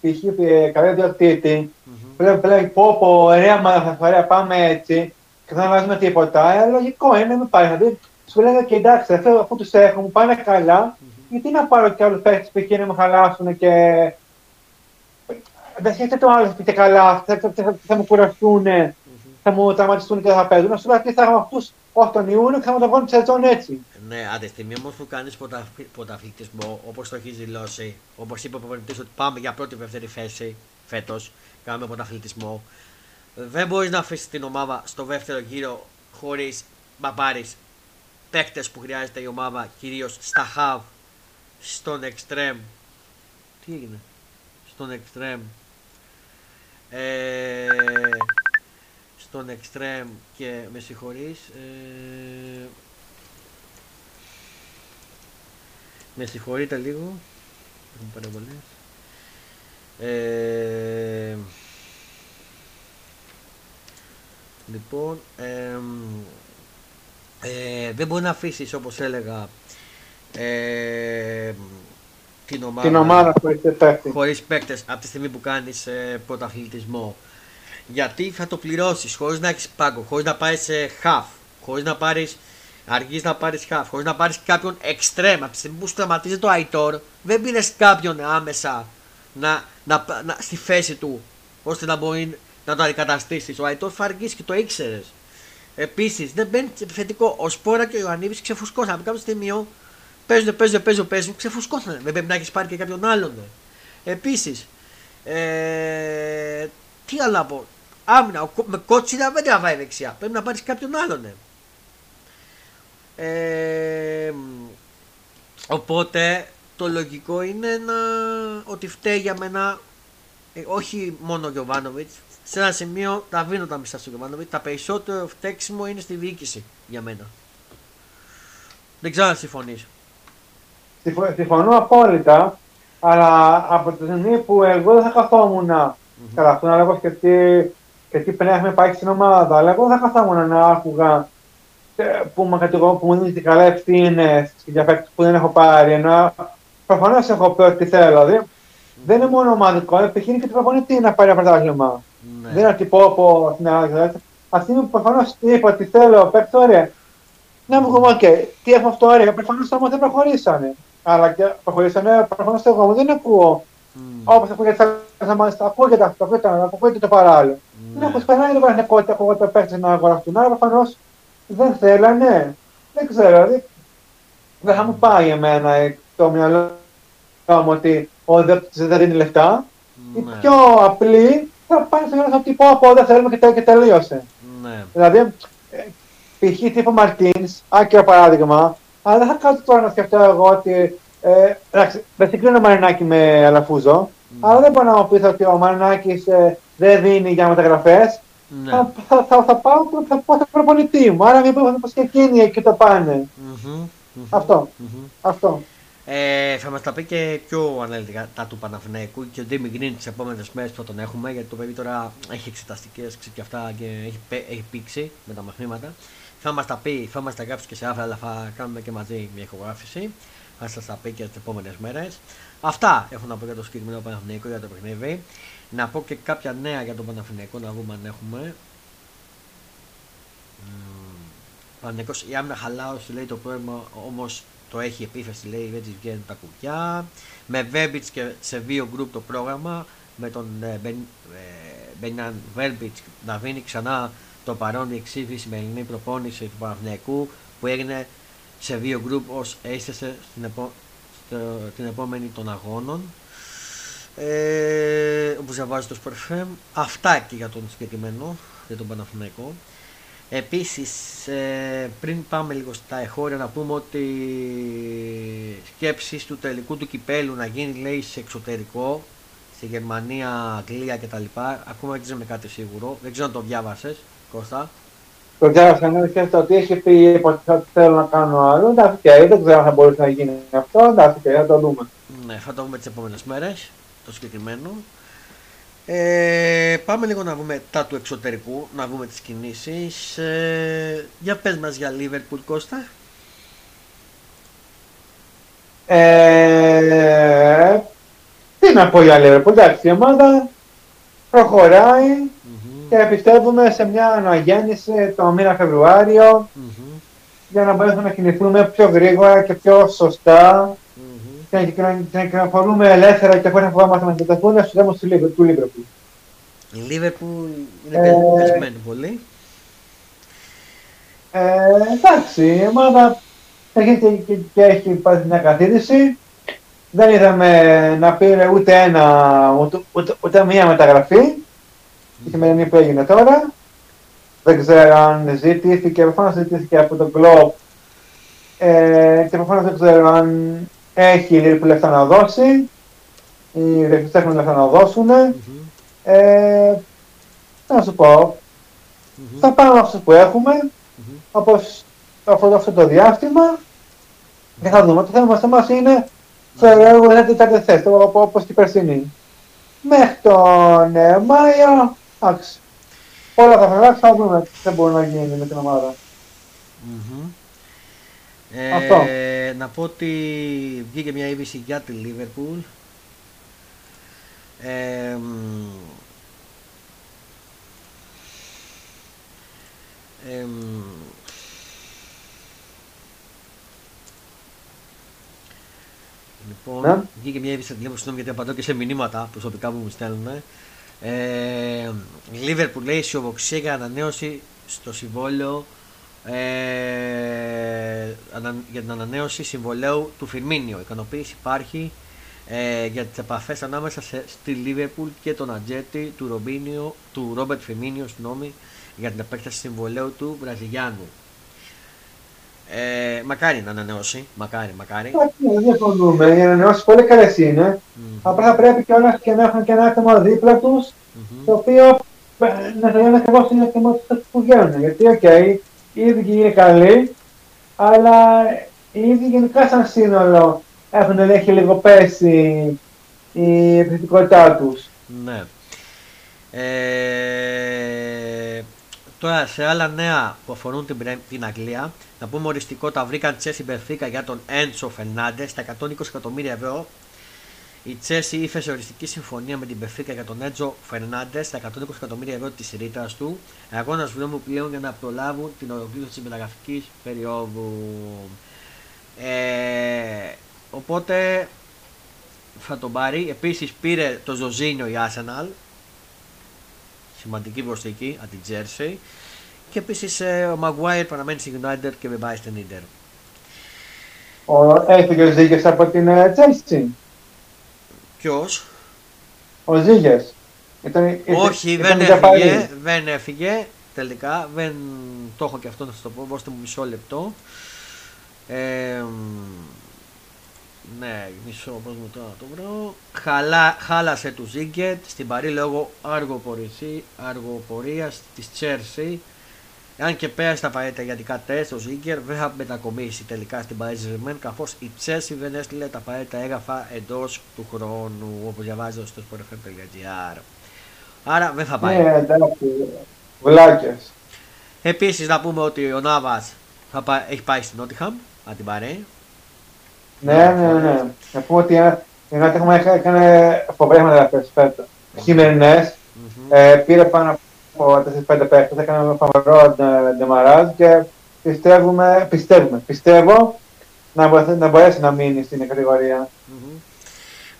Speaker 2: π.χ. καλό διοκτήτη, πρέπει να πω πω ωραία μα θα πάμε έτσι και δεν βάζουμε τίποτα. Ε, λογικό είναι, μην πάει. Δηλαδή, σου λέγανε και εντάξει, αφού τους έχω, μου πάνε καλά, γιατί να πάρω και άλλους παίκτες που να με χαλάσουν και. Δεν σκέφτεται το άλλος που καλά, θα, θα, θα, θα μου κουραστούν θα μου τραυματιστούν και θα παίζουν. Σου λέω θα έχουμε αυτούς όχι τον Ιούνιο και θα μου το βγάλουν τη σεζόν έτσι.
Speaker 1: Ναι, άντε στιγμή όμω που κάνεις πρωταθλητισμό, όπως το έχεις δηλώσει, όπως είπε ο προπονητής ότι πάμε για πρώτη δεύτερη θέση φέτος, κάνουμε πρωταθλητισμό. Δεν μπορείς να αφήσεις την ομάδα στο δεύτερο γύρο χωρίς να πάρει παίκτες που χρειάζεται η ομάδα, κυρίως στα hub, στον extreme. Τι έγινε, στον extreme. Ε, στον extreme και με συγχωρείς ε, με συγχωρείτε λίγο. Έχουμε παρεμβολές. Ε, λοιπόν ε, ε, δεν μπορεί να αφήσεις όπως έλεγα ε, την ομάδα,
Speaker 2: την ομάδα
Speaker 1: χωρίς παίκτες από τη στιγμή που κάνεις ε, πρωταθλητισμό. Γιατί θα το πληρώσεις χωρίς να έχεις πάγκο, χωρίς να πάρει σε half, χωρίς να πάρεις. Αργεί να πάρεις half, χωρίς να πάρεις κάποιον extreme. Από τη στιγμή που σταματίζει το Aitor, δεν πήρες κάποιον άμεσα να, να, να, στη θέση του ώστε να μπορεί να το αντικαταστήσεις. Ο Aitor θα αργήσει και το ήξερες. Επίσης, δεν μπαίνει επιθετικό. Ο Σπόρα και ο Ιωαννίδης ξεφουσκώσαν. Από κάποιο σημείο παίζουν, παίζουν, παίζουν, παίζουν, ξεφουσκώσαν. Δεν πρέπει να έχεις πάρει και κάποιον άλλον. Επίσης, ε, τι άλλο να πω άμυνα. Με κότσινα δεν τραβάει δεξιά. Πρέπει να πάρεις κάποιον άλλον. Ε, οπότε το λογικό είναι να, ότι φταίει για μένα ε, όχι μόνο ο Γιωβάνοβιτς. Σε ένα σημείο τα βίνω τα μισά στο Γιωβάνοβιτς. Τα περισσότερο φταίξιμο είναι στη διοίκηση για μένα. Δεν ξέρω αν συμφωνείς.
Speaker 2: Συμφωνώ απόλυτα. Αλλά από τη στιγμή που εγώ δεν θα καθόμουν mm-hmm. καλά, αυτό να λέγω σκεφτεί και τι πνεύμα υπάρχει στην ομάδα. Αλλά εγώ δεν καθόμουν να άκουγα ε, που, με κατηγορούν, που μου δίνει καλά ευθύνε για παίκτε που δεν έχω πάρει. Ενώ προφανώς έχω πει ό,τι θέλω. Δηλαδή, δεν είναι μόνο ομαδικό, επιχείρει και το προπονητή να πάρει ένα πρωτάθλημα. Ναι. Δεν είναι ότι πω από την άλλη. Αυτή που προφανώς είπα ότι θέλω παίκτη, ωραία. Να μου πω, OK, τι έχω αυτό, ωραία. Προφανώς όμως δεν προχωρήσανε. Αλλά και προχωρήσανε, προφανώς εγώ μου δεν ακούω. Mm. Όπως ακούγεται θα μάλιστα ακούγεται αυτό, ακούγεται, ακούγεται το παράλληλο. Mm. Δεν έχω σπανάει το πανεκότητα, ακούγεται παίκτε να αγοραστούν. Άρα προφανώς δεν θέλανε. Δεν ξέρω, δηλαδή δεν θα μου πάει εμένα το μυαλό μου ότι ο δεν δίνει λεφτά. Mm. Οι πιο απλοί θα πάνε σε ένα τύπο από δεν θέλουμε και, και τελείωσε. Ναι. Δηλαδή, ε, π.χ. τύπο Μαρτίν, άκυρο παράδειγμα, αλλά δεν θα κάνω τώρα να σκεφτώ εγώ ότι. Ε, εντάξει, δεν συγκρίνω Μαρινάκη με Αλαφούζο, mm. αλλά δεν μπορώ να μου πεις ότι ο Μαρινάκης ε, δεν δίνει για μεταγραφές. Ναι. Θα, θα, θα, θα, πάω θα πάω στο προπονητή μου. Άρα μήπως και εκείνοι εκεί το πάνε. Mm-hmm, mm-hmm, Αυτό. Mm-hmm. Αυτό.
Speaker 1: Ε, θα μας τα πει και πιο αναλυτικά τα του Παναθηναϊκού και ο Ντίμι Γκριν τις επόμενες μέρες που θα τον έχουμε. Γιατί το παιδί τώρα έχει εξεταστικές και αυτά και έχει, έχει πήξει με τα μαθήματα. Θα μας τα πει, θα μας τα γράψει και σε άφρα, αλλά θα κάνουμε και μαζί μια ηχογράφηση. Θα σας τα πει και τις επόμενες μέρες. Αυτά έχω να πω για το συγκεκριμένο Παναθηναϊκό για το παιχνίδι. Να πω και κάποια νέα για τον Παναθηναϊκό να δούμε αν έχουμε. Παναθηναϊκός η άμυνα χαλάωση λέει το πρόβλημα όμως το έχει επίθεση λέει δεν της βγαίνουν τα κουκιά. Με Βέμπιτς και σε δύο γκρουπ το πρόγραμμα με τον ε, Μπενιάν Βέρμπιτς να δίνει ξανά το παρόν η εξήφη σημερινή προπόνηση του Παναθηναϊκού που έγινε σε δύο γκρουπ ως έστεσε στην, επο... την επόμενη των αγώνων ε, όπως διαβάζει το Sport αυτά και για τον συγκεκριμένο για τον Παναθηναϊκό Επίσης, ε, πριν πάμε λίγο στα εχώρια να πούμε ότι σκέψεις του τελικού του κυπέλου να γίνει λέει σε εξωτερικό, στη Γερμανία, Αγγλία κτλ. Ακόμα δεν ξέρουμε κάτι σίγουρο. Δεν ξέρω αν το διάβασες, Κώστα.
Speaker 2: Το διάβασα, ναι, και ότι έχει πει ότι θέλω να κάνω άλλο. Εντάξει, δεν ξέρω αν θα μπορούσε να γίνει αυτό. Εντάξει, θα το δούμε.
Speaker 1: Ναι, θα το δούμε τις επόμενες μέρες, το συγκεκριμένο. Ε, πάμε λίγο να δούμε τα του εξωτερικού, να δούμε τις κινήσεις. Ε, για πες μας για Liverpool, Κώστα.
Speaker 2: Ε, τι να πω για Liverpool, εντάξει, η ομάδα προχωράει mm-hmm. και πιστεύουμε σε μια αναγέννηση το μήνα Φεβρουάριο mm-hmm. για να μπορέσουμε να κινηθούμε πιο γρήγορα και πιο σωστά και να κυκλοφορούμε ελεύθερα και χωρίς να φοβάμαστε να επιτεθούν στους δρόμους του Λίβερπουλ.
Speaker 1: Η Λίβερπουλ είναι πεσμένη πολύ.
Speaker 2: Ε, εντάξει, η ομάδα έχει και, και έχει πάρει μια καθίδρυση. Δεν είδαμε να πήρε ούτε ένα, ούτε, ούτε, ούτε μία μεταγραφή. Η σημερινή που έγινε τώρα. Δεν ξέρω αν ζητήθηκε, προφανώς ζητήθηκε από τον Κλόπ ε, και προφανώς δεν ξέρω αν έχει η λεφτά να δώσει. Οι ρευστέ έχουν λεφτά να δώσουν. Mm-hmm. Ε, να σου πω, mm-hmm. θα πάμε αυτό που έχουμε, mm-hmm. όπως αυτό, αυτό το διάστημα και θα δούμε. Το θέμα σε εμάς είναι στο έργο δεν τέταρτη θέση, όπως την περσινή. Μέχρι τον ε, Μάιο, εντάξει. Όλα θα φεράξει, θα δούμε τι θα μπορεί να γίνει με την ομάδα. Mm-hmm.
Speaker 1: Ε, να πω ότι βγήκε μια είδηση για τη Λίβερπουλ. Ε, ε, λοιπόν, ναι. βγήκε μια είδηση λίγο συγγνώμη γιατί απαντώ και σε μηνύματα προσωπικά που μου στέλνουν. Ε, Λίβερπουλ λέει αισιοδοξία για ανανέωση στο συμβόλαιο ε, για την ανανέωση συμβολέου του Φιρμίνιο. Η ικανοποίηση υπάρχει ε, για τις επαφές ανάμεσα σε, στη Λίβερπουλ και τον ατζέντη του, Ρομπίνιο, του Ρόμπερτ Φιρμίνιο συγγνώμη, για την επέκταση συμβολαίου του Βραζιλιάνου. Ε, μακάρι να ανανεώσει. Μακάρι, μακάρι.
Speaker 2: Δεν διαφωνούμε. Οι ανανεώσεις πολύ καλές είναι. Mm-hmm. Απλά θα πρέπει και όλα και να έχουν και ένα άτομο δίπλα τους, mm-hmm. το οποίο ε, να θέλει ακριβώς την άτομο που βγαίνουν. Γιατί, OK, okay, οι ίδιοι είναι καλοί, αλλά οι ίδιοι γενικά σαν σύνολο έχουν έχει λίγο πέσει η επιθετικότητά τους.
Speaker 1: Ναι. Ε, τώρα σε άλλα νέα που αφορούν την, την Αγγλία, να πούμε οριστικό τα βρήκαν Τσέσι Μπερφίκα για τον Έντσο Φερνάντες στα 120 εκατομμύρια ευρώ. Η Τσέσι ύφεσε οριστική συμφωνία με την Μπερφίκα για τον Έντζο Φερνάντες στα 120 εκατομμύρια ευρώ της ρήτρας του. Αγώνας βρώμου πλέον για να προλάβουν την ολοκλήρωση της μεταγραφικής περίοδου. Ε, οπότε θα τον πάρει. Επίσης πήρε το Ζωζίνιο η Arsenal. Σημαντική προσθήκη από την Jersey. Και επίσης ε, ο Maguire παραμένει στη United και με πάει στην Inter.
Speaker 2: Ο, έφυγε ο Ζήγε από την ε, Chelsea.
Speaker 1: Ποιος;
Speaker 2: Ο Ζήγες.
Speaker 1: Όχι, δεν έφυγε, δεν έφυγε τελικά. Δεν το έχω και αυτό να σας το πω. Δώστε μου μισό λεπτό. Ε, ναι, μισό πώς μου τώρα το βρω. Χαλά, χάλασε του Ζίγκετ στην Παρή λόγω αργοπορίας της Τσέρσι. Αν και πέρασε τα απαραίτητα γιατικά τεστ, ο Ζίγκερ δεν θα μετακομίσει τελικά στην Παρή Ζερμέν καθώς η Τσέρσι δεν έστειλε τα απαραίτητα έγγραφα εντός του χρόνου, όπως διαβάζω στο sportfm.gr. Άρα δεν θα πάει.
Speaker 2: Ναι, εντάξει. Βλάκες.
Speaker 1: Επίσης να πούμε ότι ο Νάβας έχει πάει στην Νότιχαμ, αν την πάρει.
Speaker 2: Ναι, ναι, ναι. Να πούμε ότι η Νότιχαμ έκανε φοβερέ μεταγραφέ φέτος. Χειμερινές. Ε, πήρε πάνω από 4-5 παίχτε, έκανε ένα φοβερό ντεμαράζ και πιστεύουμε, πιστεύουμε, πιστεύω να, μπορέσει, να μπορέσει να μείνει στην κατηγορία. Mm-hmm.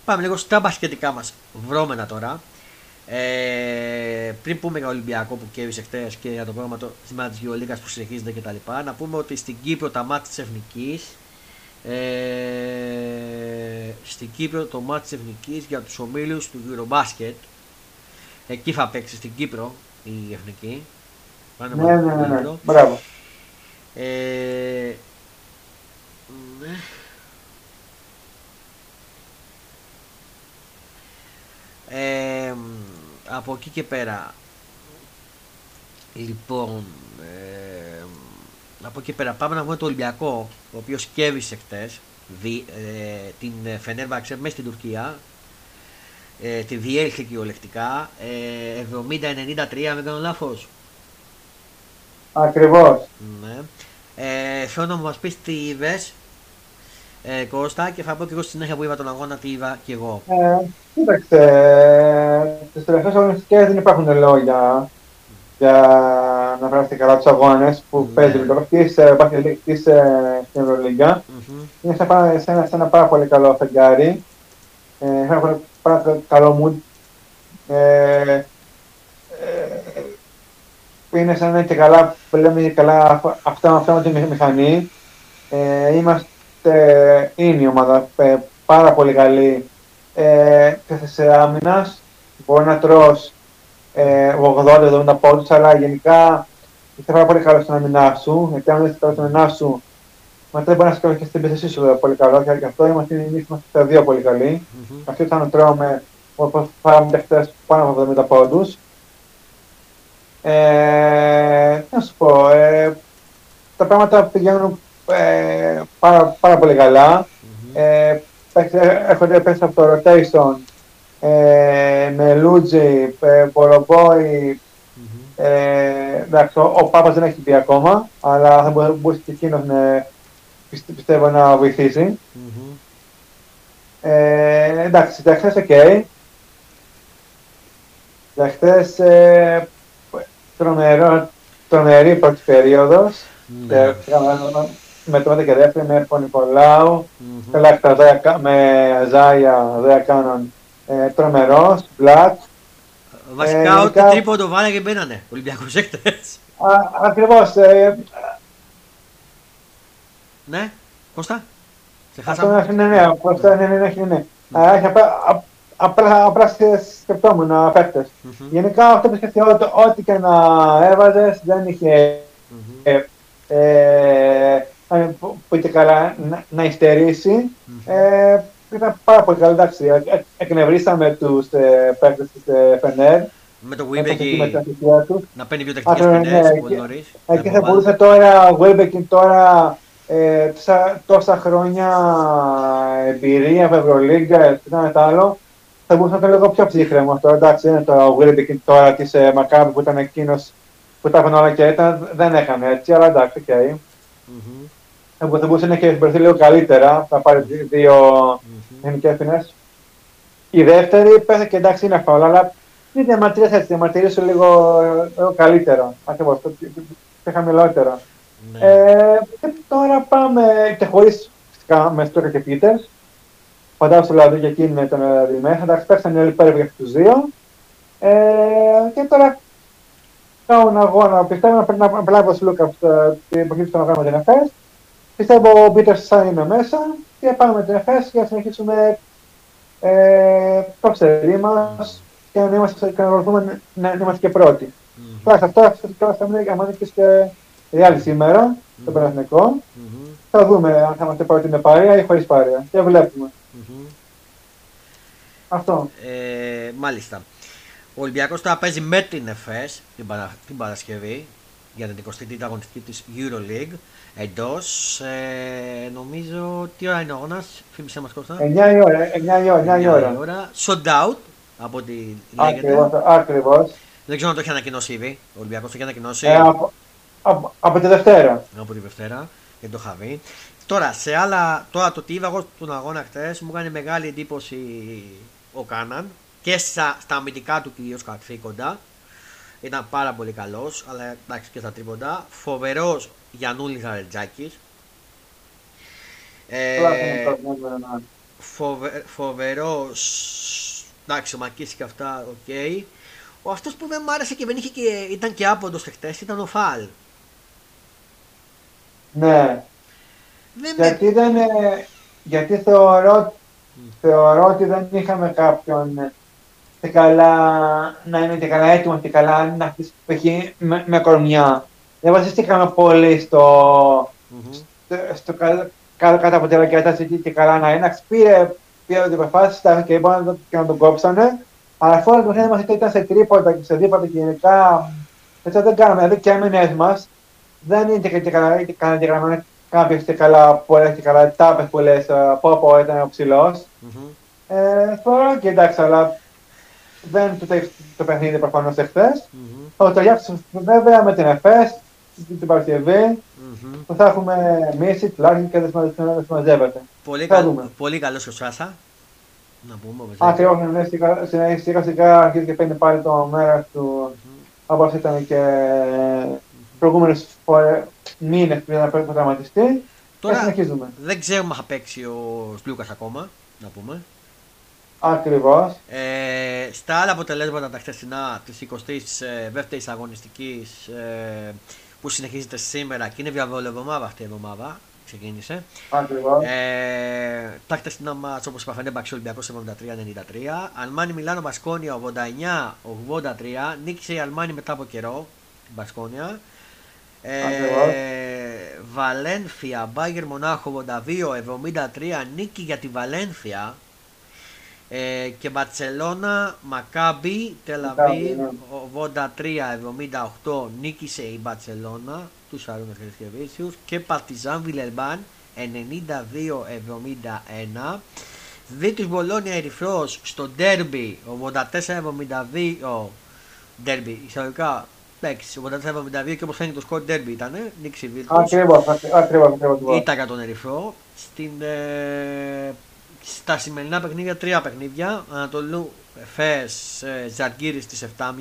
Speaker 1: Πάμε λίγο στα μπασκετικά μας βρώμενα τώρα. Ε, πριν πούμε για Ολυμπιακό που κέρδισε χτε και για το πρόγραμμα το σήμερα τη Γεωλίκα που συνεχίζεται κτλ. Να πούμε ότι στην Κύπρο τα μάτια της Εθνικής. Ε, στην Κύπρο το μάτι της Εθνικής για τους ομίλους του Eurobasket. Εκεί θα παίξει στην Κύπρο η Εθνική.
Speaker 2: Ναι, ναι, ναι, ναι. Μπράβο.
Speaker 1: Ε, ναι. Ε, από εκεί και πέρα λοιπόν ε, από εκεί πέρα πάμε να δούμε το Ολυμπιακό ο οποίος κέβησε χτες ε, την Φενέρβαξε μέσα στην Τουρκία ε, τη διέλυσε κυριολεκτικά ε, 70-93 δεν κάνω λάθος
Speaker 2: Ακριβώς
Speaker 1: ναι. ε, θέλω να μου πεις τι είδες ε, Κώστα και θα πω και εγώ στη συνέχεια που είδα τον αγώνα τι είδα και εγώ.
Speaker 2: Ε, κοίταξε, στις τελευταίες αγωνιστικές δεν υπάρχουν λόγια για να βράσετε καλά τους αγώνες που mm. παίζει το της της στην Ευρωλίγκα. Mm-hmm. Είναι σε ένα, σε, ένα, σε ένα πάρα πολύ καλό φεγγάρι, ε, ένα πάρα καλό mood. Ε, ε, είναι σαν να είναι και καλά, λέμε καλά αυτά, αυτά με τη μηχανή. Ε, είμαστε ε, είναι η ομάδα ε, πάρα πολύ καλή ε, σε άμυνα. Μπορεί να τρως ε, 80-70 πόντους, αλλά γενικά είσαι πάρα πολύ καλό στην άμυνά σου. Γιατί αν δεν είσαι καλό στην άμυνά σου, μετά δεν μπορεί να είσαι και στην επίθεσή σου πολύ καλό. Και γι' αυτό είμαστε, εμείς είμαστε τα δύο πολύ καλοί. Mm-hmm. Αυτό ήταν τρώμε όπως φάγαμε χθες πάνω από 70 πόντους. Ε, τι να σου πω, ε, τα πράγματα πηγαίνουν ε, πάρα, πάρα πολύ καλά. Mm-hmm. Ε, έρχονται πέσει από το rotation ε, με Λούτζι, ε, Μπορομπόη. Mm-hmm. Ε, εντάξει, ο, ο Πάπας δεν έχει μπει ακόμα, αλλά θα μπορούσε και εκείνος να, πιστεύω να βοηθήσει. Mm-hmm. Ε, εντάξει, τα χθες οκ. Okay. Τα χθες ε, τρομερό, τρομερή πρώτη περίοδος. Mm-hmm με το και δεύτερη με Πονικολάου, mm-hmm. με Ζάια, δεν κάναν ε, τρομερός, Μπλατ.
Speaker 1: Βασικά, ε, ό,τι τρίποντο βάλε και μπαίνανε, Ολυμπιακός έκτες.
Speaker 2: Ακριβώς. Ε,
Speaker 1: ναι, Κώστα.
Speaker 2: Σε χάσαμε. Αυτό ναι, ναι, Κώστα, ναι, ναι, ναι, ναι. ναι. Απλά, απλά σκεφτόμουν παίκτες. Γενικά αυτό που σκεφτόμουν, ό,τι και να έβαζες δεν είχε που είχε καλά να, να υστερήσει. Ε, ήταν πάρα πολύ καλό. Εντάξει, ε, ε, εκνευρίσαμε τους ε, παίκτες της ε, Φενέρ.
Speaker 1: Με το Βίμπεκι να παίρνει πιο τεχνικές ποινές ναι, πολύ νωρίς.
Speaker 2: Και θα μπορούσε τώρα ο Βίμπεκι τώρα ε, τόσα, τόσα χρόνια εμπειρία από Ευρωλίγκα, τι ήταν άλλο, θα μπορούσε να ήταν λίγο πιο ψύχρεμο αυτό. Εντάξει, είναι το Wilbeck τώρα τη ε, Μακάμπη που ήταν εκείνο που τα έκανε όλα και ήταν, δεν έκανε έτσι, αλλά εντάξει, οκ. Okay. Mm-hmm. Θα μπορούσε να έχει συμπεριφθεί λίγο καλύτερα, θα πάρει δύο γενικέ ποινέ. Η δεύτερη πέθε και εντάξει είναι φαουλ, αλλά μην διαμαρτυρήσει έτσι, διαμαρτυρήσει λίγο, λίγο καλύτερα. Ακριβώ, πιο χαμηλότερα. Ναι. Ε, και τώρα πάμε και χωρίς μες Στόκα και Πίτερς. Φαντάζομαι στο λάδι για εκείνη με τον Δημέχα. Εντάξει, πέφτουν όλοι πέρα για αυτούς τους δύο. Ε, και τώρα κάνουν αγώνα. Πιστεύω να πρέπει να πλάβει ο Λούκας την εποχή του αγώνα με την ΕΦΕΣ. Πιστεύω ο Πίτερς θα είναι μέσα και πάμε με την ΕΦΕΣ για να συνεχίσουμε ε, το ξέρει μας και να είμαστε, και να, να είμαστε και πρώτοι. Mm-hmm. αυτό, αυτό θα μείνει για και η άλλη σήμερα, mm-hmm. το Παναθηνικό. Mm-hmm. Θα δούμε αν θα είμαστε πρώτοι με παρέα ή χωρίς παρέα. Και βλέπουμε. Mm-hmm. Αυτό.
Speaker 1: Ε, μάλιστα. Ο Ολυμπιακός τώρα παίζει με την ΕΦΕΣ την, παρα, την Παρασκευή για την 23η αγωνιστική της Euroleague εντός. Ε, νομίζω τι ώρα είναι ο αγώνας, φήμισε μας Κώστα.
Speaker 2: 9 η ώρα. 9 η ώρα. 9 η ώρα. 9 η ώρα.
Speaker 1: Sold out από ό,τι
Speaker 2: λέγεται. Ακριβώς.
Speaker 1: Δεν ξέρω αν το έχει ανακοινώσει ήδη. Ο Ολυμπιακός το έχει ανακοινώσει.
Speaker 2: Ε, από, από, από τη Δευτέρα.
Speaker 1: Από τη Δευτέρα. Δεν το είχα δει. Τώρα, σε άλλα, τώρα το τι είδα εγώ στον αγώνα χθες μου έκανε μεγάλη εντύπωση ο Κάναν και στα, στα αμυντικά του κυρίως καθήκοντα. Ήταν πάρα πολύ καλός, αλλά εντάξει και στα τρίποντα. Φοβερός Γιανούλης Γαρετζάκη. Ε, φοβε, Φοβερός. Εντάξει, ο ΜακΚίσικ και αυτά, OK. Okay. Ο αυτός που δεν μ' άρεσε και δεν είχε και, ήταν και άποντος χτες ήταν ο Φαλ.
Speaker 2: Ναι. Δεν γιατί, δεν, γιατί θεωρώ, θεωρώ ότι δεν είχαμε κάποιον και καλά, να είναι και καλά έτοιμος και καλά να χτίσει με, με κορμιά. Δεν βασίστηκαμε πολύ στο, mm-hmm. στο, στο κάτω κάτω από την κατάσταση και καλά να είναι. Πήρε, πήρε την προφάση και είπαν και να τον κόψανε. Αλλά αφού το παιχνίδι μα ήταν σε τρίποτα και σε δίποτα και γενικά. Έτσι δεν κάναμε. Δηλαδή και έμενε μας δεν είναι και καλά γραμμένο κάποιος και καλά που έχει καλά τάπε που λες από από ήταν ο ψηλός. Mm-hmm. Ε, θεωρώ και εντάξει, αλλά δεν το, το παιχνίδι προφανώς εχθές. Mm-hmm. Θα το ταιριάξω βέβαια με την ΕΦΕΣ την Παρασκευή mm-hmm. που θα έχουμε μίση, τουλάχιστον και δεν συμμαζεύεται.
Speaker 1: Πολύ, κα... πολύ καλός ο Σάσα. Να πούμε.
Speaker 2: Ακριβώ, ναι, σιγά σιγά αρχίζει και παίρνει πάλι το μέρος του mm-hmm. όπως ήταν και προηγούμενες μήνες πριν να πρέπει να τραυματιστεί. Τώρα και συνεχίζουμε.
Speaker 1: δεν ξέρουμε αν θα παίξει ο Σλούκας ακόμα. Να πούμε.
Speaker 2: Ακριβώς.
Speaker 1: Ε, στα άλλα αποτελέσματα τα χθεσινά της 22η αγωνιστικής ε, που συνεχίζεται σήμερα και είναι διαβολευομάδα αυτή η εβδομάδα. Ξεκίνησε.
Speaker 2: Ακριβώς.
Speaker 1: Ε, τα χθεσινά μα όπως είπα Φενέμπαξ Ολυμπιακός 73-93. Αλμάνι Μιλάνο Μπασκόνια 89-83. Νίκησε η Αλμάνι μετά από καιρό την Μπασκόνια. Ε, Βαλένθια, Μπάγκερ Μονάχο 82-73. Νίκη για τη Βαλένθια ε, και Μπαρσελόνα, Μακάμπι, Τελαβίβ, 83-78 νίκησε η Μπαρσελόνα τους Σαρούνα Χρυσκεβίσιους και Παρτιζάν Βιλερμπάν 92-71 Δίτης Μπολόνια Ερυθρός στο ντέρμπι 84-72 ντέρμπι εισαγωγικά Εντάξει, 84-72 και όπως φαίνεται το σκορ ντέρμπι ήταν, νίκησε η Βίλτος.
Speaker 2: Ακριβώς, ακριβώς.
Speaker 1: Ήταν για τον Ερυθρό. Στην ε, στα σημερινά παιχνίδια τρία παιχνίδια. Ανατολού Φες Ζαργκύρης στις 7.30.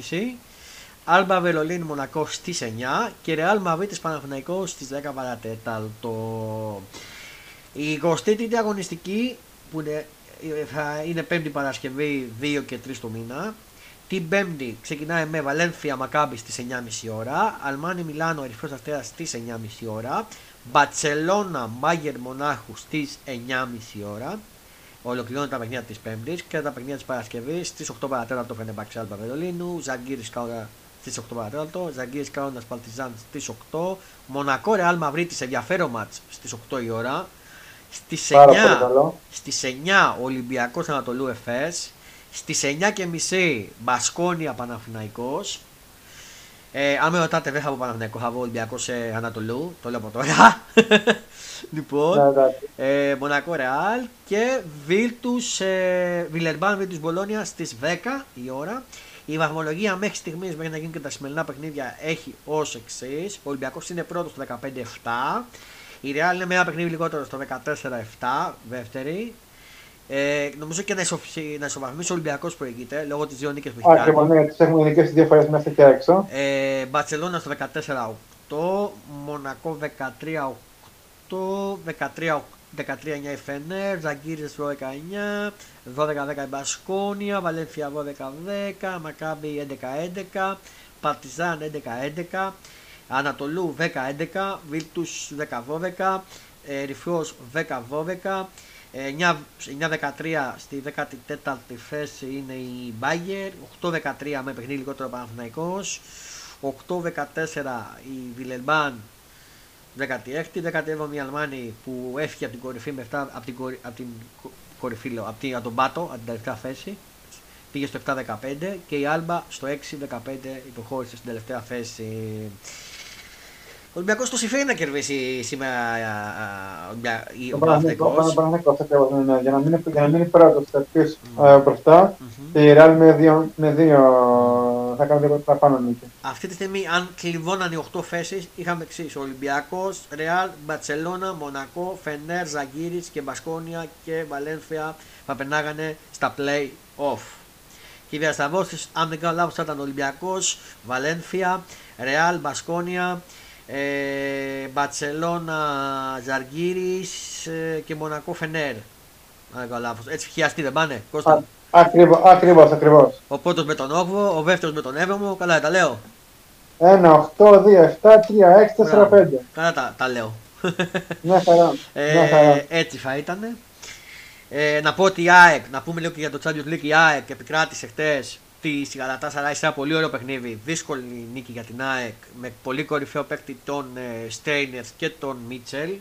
Speaker 1: Άλμπα Βερολίνη Μονακό στις 9 και Ρεάλ Μαβίτης Παναθηναϊκό στις 10 παρατέταλτο. Η 23η αγωνιστική που είναι, θα είναι 5η Παρασκευή 2 και 3 του μήνα. Την 5η ξεκινάει με Βαλένθια Μακάμπη στις 9.30 ώρα. Αλμάνι Μιλάνο Ερυθρός Αστέρας στις 9.30 ώρα. Μπατσελώνα Μάγερ Μονάχου στις 9.30 ώρα ολοκληρώνει τα παιχνίδια της Πέμπτης και τα παιχνίδια της Παρασκευής στις 8 παρατέταρτο Φενεμπαξιάλ Παπεδολίνου, Ζαγκύρης Κάουνα στις 8 παρατέταρτο, Ζαγκύρης Κάουνας Παλτιζάν στις 8, Μονακό Ρεάλ Μαυρίτη ενδιαφέρον ματ στις 8 η ώρα. Στις 9, στις 9 Ολυμπιακός Ανατολού Εφές, στις 9 και μισή Μπασκόνια Παναφυναϊκό. Ε, αν με ρωτάτε, δεν θα πω Παναθηναϊκό, θα πω Ολυμπιακό σε Ανατολού. Το λέω από τώρα. λοιπόν, ε, Μονακό Ρεάλ και Βίλτους ε, Βιλερμπάν Βίλτους Μπολόνια στις 10 η ώρα. Η βαθμολογία μέχρι στιγμής, μέχρι να γίνουν και τα σημερινά παιχνίδια, έχει ως εξής. Ο Ολυμπιακός είναι πρώτος στο 15-7. Η Real είναι με ένα παιχνίδι λιγότερο στο 14-7, δεύτερη. Ε, νομίζω και να, να ισοβαθμίσει ο Ολυμπιακός προηγείται λόγω της δύο νίκες που έχει
Speaker 2: κάνει. Ακριβώ, ναι, τι έχουμε νικήσει δύο φορές μέσα και έξω.
Speaker 1: Ε, Μπαρσελόνα στο 14-8, Μονακό 13-8, 13-9 η Φενέρ, Ζαγκύρι στο 19, 12-10 η Μπασκόνια, Βαλένθια 12-10, Μακάμπι 11-11, Παρτιζάν 11-11, Ανατολού 10-11, Βίλτους 10-12, ε, Ρηφιό 10-12, 9-13 στη 14η θέση είναι η Μπάγκερ, 8-13 με παιχνίδι λιγότερο Παναθηναϊκός, 8-14 η Βιλελμπάν 16η, 17η η Αλμάνη που έφυγε από την κορυφή με 7, από την, από την κορυφή λέω, από, την, από τον Πάτο, από την τελευταία θέση πήγε στο 7-15 και η Άλμπα στο 6-15 υποχώρησε στην τελευταία θέση. Ο Ολυμπιακός το συμφέρει να κερδίσει σήμερα ο Παναθηναϊκός.
Speaker 2: Ο Παναθηναϊκός ναι, ναι, για να μείνει πρώτο ε, μπροστά και η Ρεάλ με δύο θα κάνω λίγο παραπάνω νίκη.
Speaker 1: Αυτή τη στιγμή, αν κλειδώναν οι 8 θέσεις, είχαμε εξής: Ολυμπιακός, Ρεάλ, Μπαρσελόνα, Μονακό, Φενέρ, Ζαγκύρι και Μπασκόνια και Βαλένθια θα περνάγανε στα play-off. Και οι διασταυρώσει, αν δεν κάνω λάθος, θα ήταν Ολυμπιακός, Βαλένθια, Ρεάλ, Μπασκόνια, ε, Μπαρσελόνα, Ζαγκύρι ε, και Μονακό, Φενέρ. Αν δεν κάνω λάθος. Έτσι χιαστεί δεν πάνε, Κώστα.
Speaker 2: Ακριβώς, ακριβώς, ακριβώς.
Speaker 1: Ο πρώτος με τον 8ο, ο δεύτερος με τον 7ο, καλά τα λέω.
Speaker 2: 1, 8, 2, 7, 3, 6, 4, 5.
Speaker 1: Καλά τα, τα λέω.
Speaker 2: Ναι, χαρά.
Speaker 1: Ε, έτσι θα ήταν. Ε, να πω ότι η ΑΕΚ, να πούμε λίγο και για το Champions League, η ΑΕΚ επικράτησε χτες τη Γαλατά Σαράι σε ένα πολύ ωραίο παιχνίδι. Δύσκολη νίκη για την ΑΕΚ με πολύ κορυφαίο παίκτη τον ε, Στέινερ και τον Μίτσελ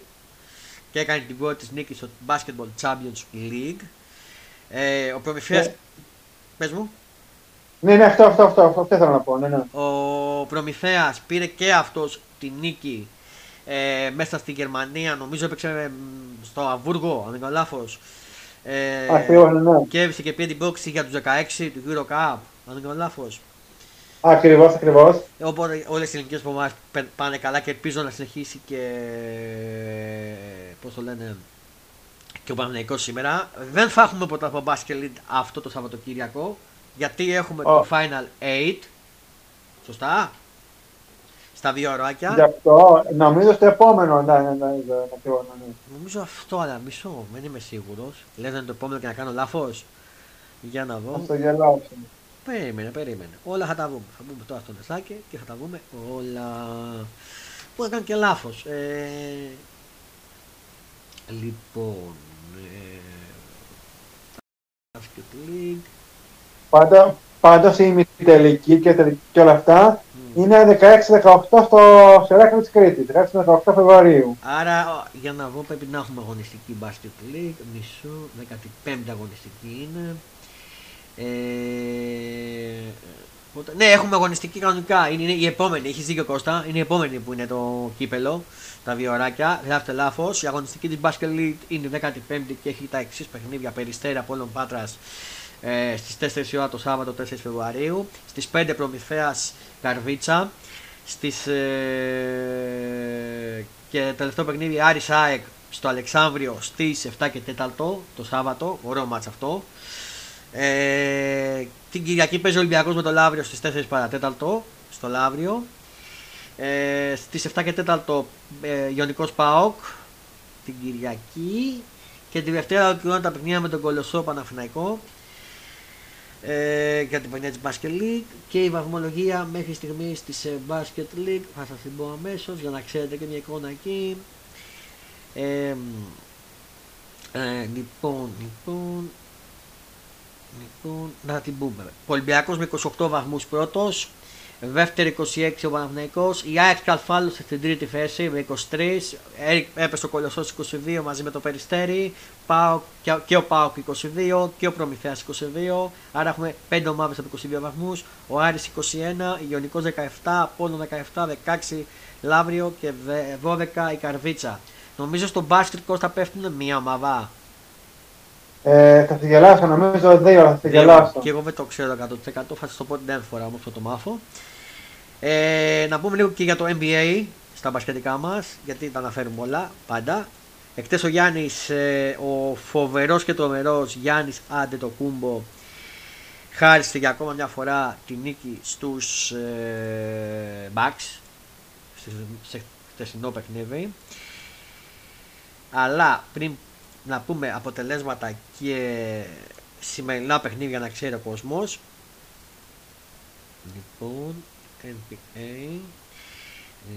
Speaker 1: και έκανε την πρώτη της νίκης στο Basketball Champions League. Ε, ο Προμηθέας... Ναι. Πες μου.
Speaker 2: Ναι, ναι, αυτό, αυτό, αυτό, αυτό θέλω να πω. Ναι, ναι.
Speaker 1: Ο Προμηθέας πήρε και αυτός τη νίκη ε, μέσα στη Γερμανία. Νομίζω έπαιξε στο Αβούργο, αν δεν κάνω λάθος.
Speaker 2: Ε, Ακριβώς, ναι, ναι.
Speaker 1: Και έβησε και πήρε την πόξη για τους 16 του Euro Cup, αν δεν κάνω λάθος.
Speaker 2: Ακριβώς, ακριβώς.
Speaker 1: Οπότε όλες οι ελληνικές που πάνε καλά και ελπίζω να συνεχίσει και πώς το λένε και ο Παναγενικό σήμερα. Δεν θα έχουμε ποτέ από μπάσκετ αυτό το Σαββατοκύριακο. Γιατί έχουμε το Final 8. Σωστά; Στα δύο ωράκια.
Speaker 2: Γι' αυτό νομίζω στο επόμενο. Ναι, ναι, ναι, ναι, ναι,
Speaker 1: Νομίζω αυτό, αλλά μισό. Δεν είμαι σίγουρος. Λες να είναι το επόμενο και να κάνω λάθος. Για να δω.
Speaker 2: Αυτό γελάω.
Speaker 1: Περίμενε, περίμενε. Όλα θα τα βούμε. Θα μπούμε τώρα στο νεσάκι και θα τα βούμε όλα. Που να κάνω και λάθος. Ε... Λοιπόν.
Speaker 2: Πάντα, πάντως η ημιτελική και, και όλα αυτά mm. Είναι 16-18 στο Σεράκλειο της Κρήτης, 16-18 Φεβρουαρίου.
Speaker 1: Άρα για να δω πρέπει να έχουμε αγωνιστική Basket League, μισό, 15 αγωνιστική είναι. Ε, ναι, έχουμε αγωνιστική κανονικά. Είναι, είναι η επόμενη, έχει δίκιο Κώστα. Είναι η επόμενη που είναι το κύπελο τα δύο ωράκια. Γράφτε λάθος. Η αγωνιστική της Basket League είναι 15η και έχει τα εξής παιχνίδια περιστέρα από όλων Πάτρας ε, στις 4 ώρα το Σάββατο 4 Φεβρουαρίου. Στις 5 Προμηθέας Καρβίτσα. Στις, ε, και τελευταίο παιχνίδι Άρης ΑΕΚ στο Αλεξάνδριο στις 7 και 4 το Σάββατο. Ωραίο μάτς αυτό. Ε, την Κυριακή παίζει ο Ολυμπιακός με το Λαύριο στις 4 παρατέταλτο στο Λαύριο. Ε, στις 7 και 4 ε, Ιωνικός ΠΑΟΚ την Κυριακή και τη Δευτέρα ολοκληρώνουν τα παιχνίδια με τον Κολοσσό Παναφυναϊκό ε, για την πανιά της Basket League και η βαθμολογία μέχρι στιγμής της ε, Basket League θα σας την πω αμέσως για να ξέρετε και μια εικόνα εκεί ε, ε, λοιπόν, λοιπόν Λοιπόν, να την πούμε. Ολυμπιακός με 28 βαθμούς πρώτος, Δεύτερη 26 ο Παναθηναϊκός. Η ΑΕΚ καλφάλωσε στην τρίτη θέση με 23. Έπεσε ο Κολοσσός 22 μαζί με το Περιστέρι. Πάω, και ο Πάοκ 22 και ο Προμηθέας 22. Άρα έχουμε 5 ομάδες από 22 βαθμούς. Ο Άρης 21, Ιωνικός 17, Απόλλων 17, 16 Λαύριο και 12 η Καρβίτσα. Νομίζω στον μπάσκετ Κώστα πέφτουν μία ομάδα.
Speaker 2: Ε, θα τη γελάσω, νομίζω δύο θα τη γελάσω.
Speaker 1: Και εγώ δεν το ξέρω 100%, θα σας το πω την άλλη φορά όμως θα το μάθω. Ε, να πούμε λίγο και για το NBA στα μπασκετικά μας, γιατί τα αναφέρουμε όλα πάντα. Εκτές ο Γιάννης, ε, ο φοβερός και τρομερός Γιάννης Άντε το κούμπο, χάρισε για ακόμα μια φορά τη νίκη στους ε, Bucks σε χτεσινό παιχνίδι. Αλλά πριν να πούμε αποτελέσματα και σημερινά παιχνίδια να ξέρει ο κόσμος. Λοιπόν, NBA.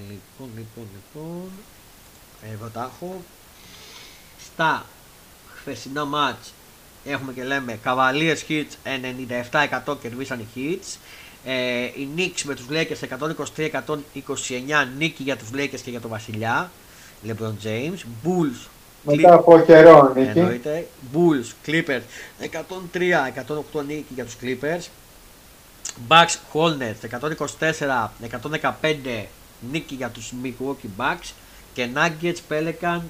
Speaker 1: Λοιπόν, λοιπόν, λοιπόν. Εδώ τα έχω. Στα χθεσινά μάτς έχουμε και λέμε Cavaliers Hits 97% κερδίσαν οι Hits. Ε, οι Knicks με τους Lakers 123-129 νίκη για τους Lakers και για τον Βασιλιά. LeBron James. Bulls
Speaker 2: μετά από καιρό νίκη.
Speaker 1: Εννοείται. Bulls, Clippers 103-108 νίκη για τους Clippers. Bucks, Hornets 124-115 νίκη για τους Milwaukee Bucks. Και Nuggets, Pelicans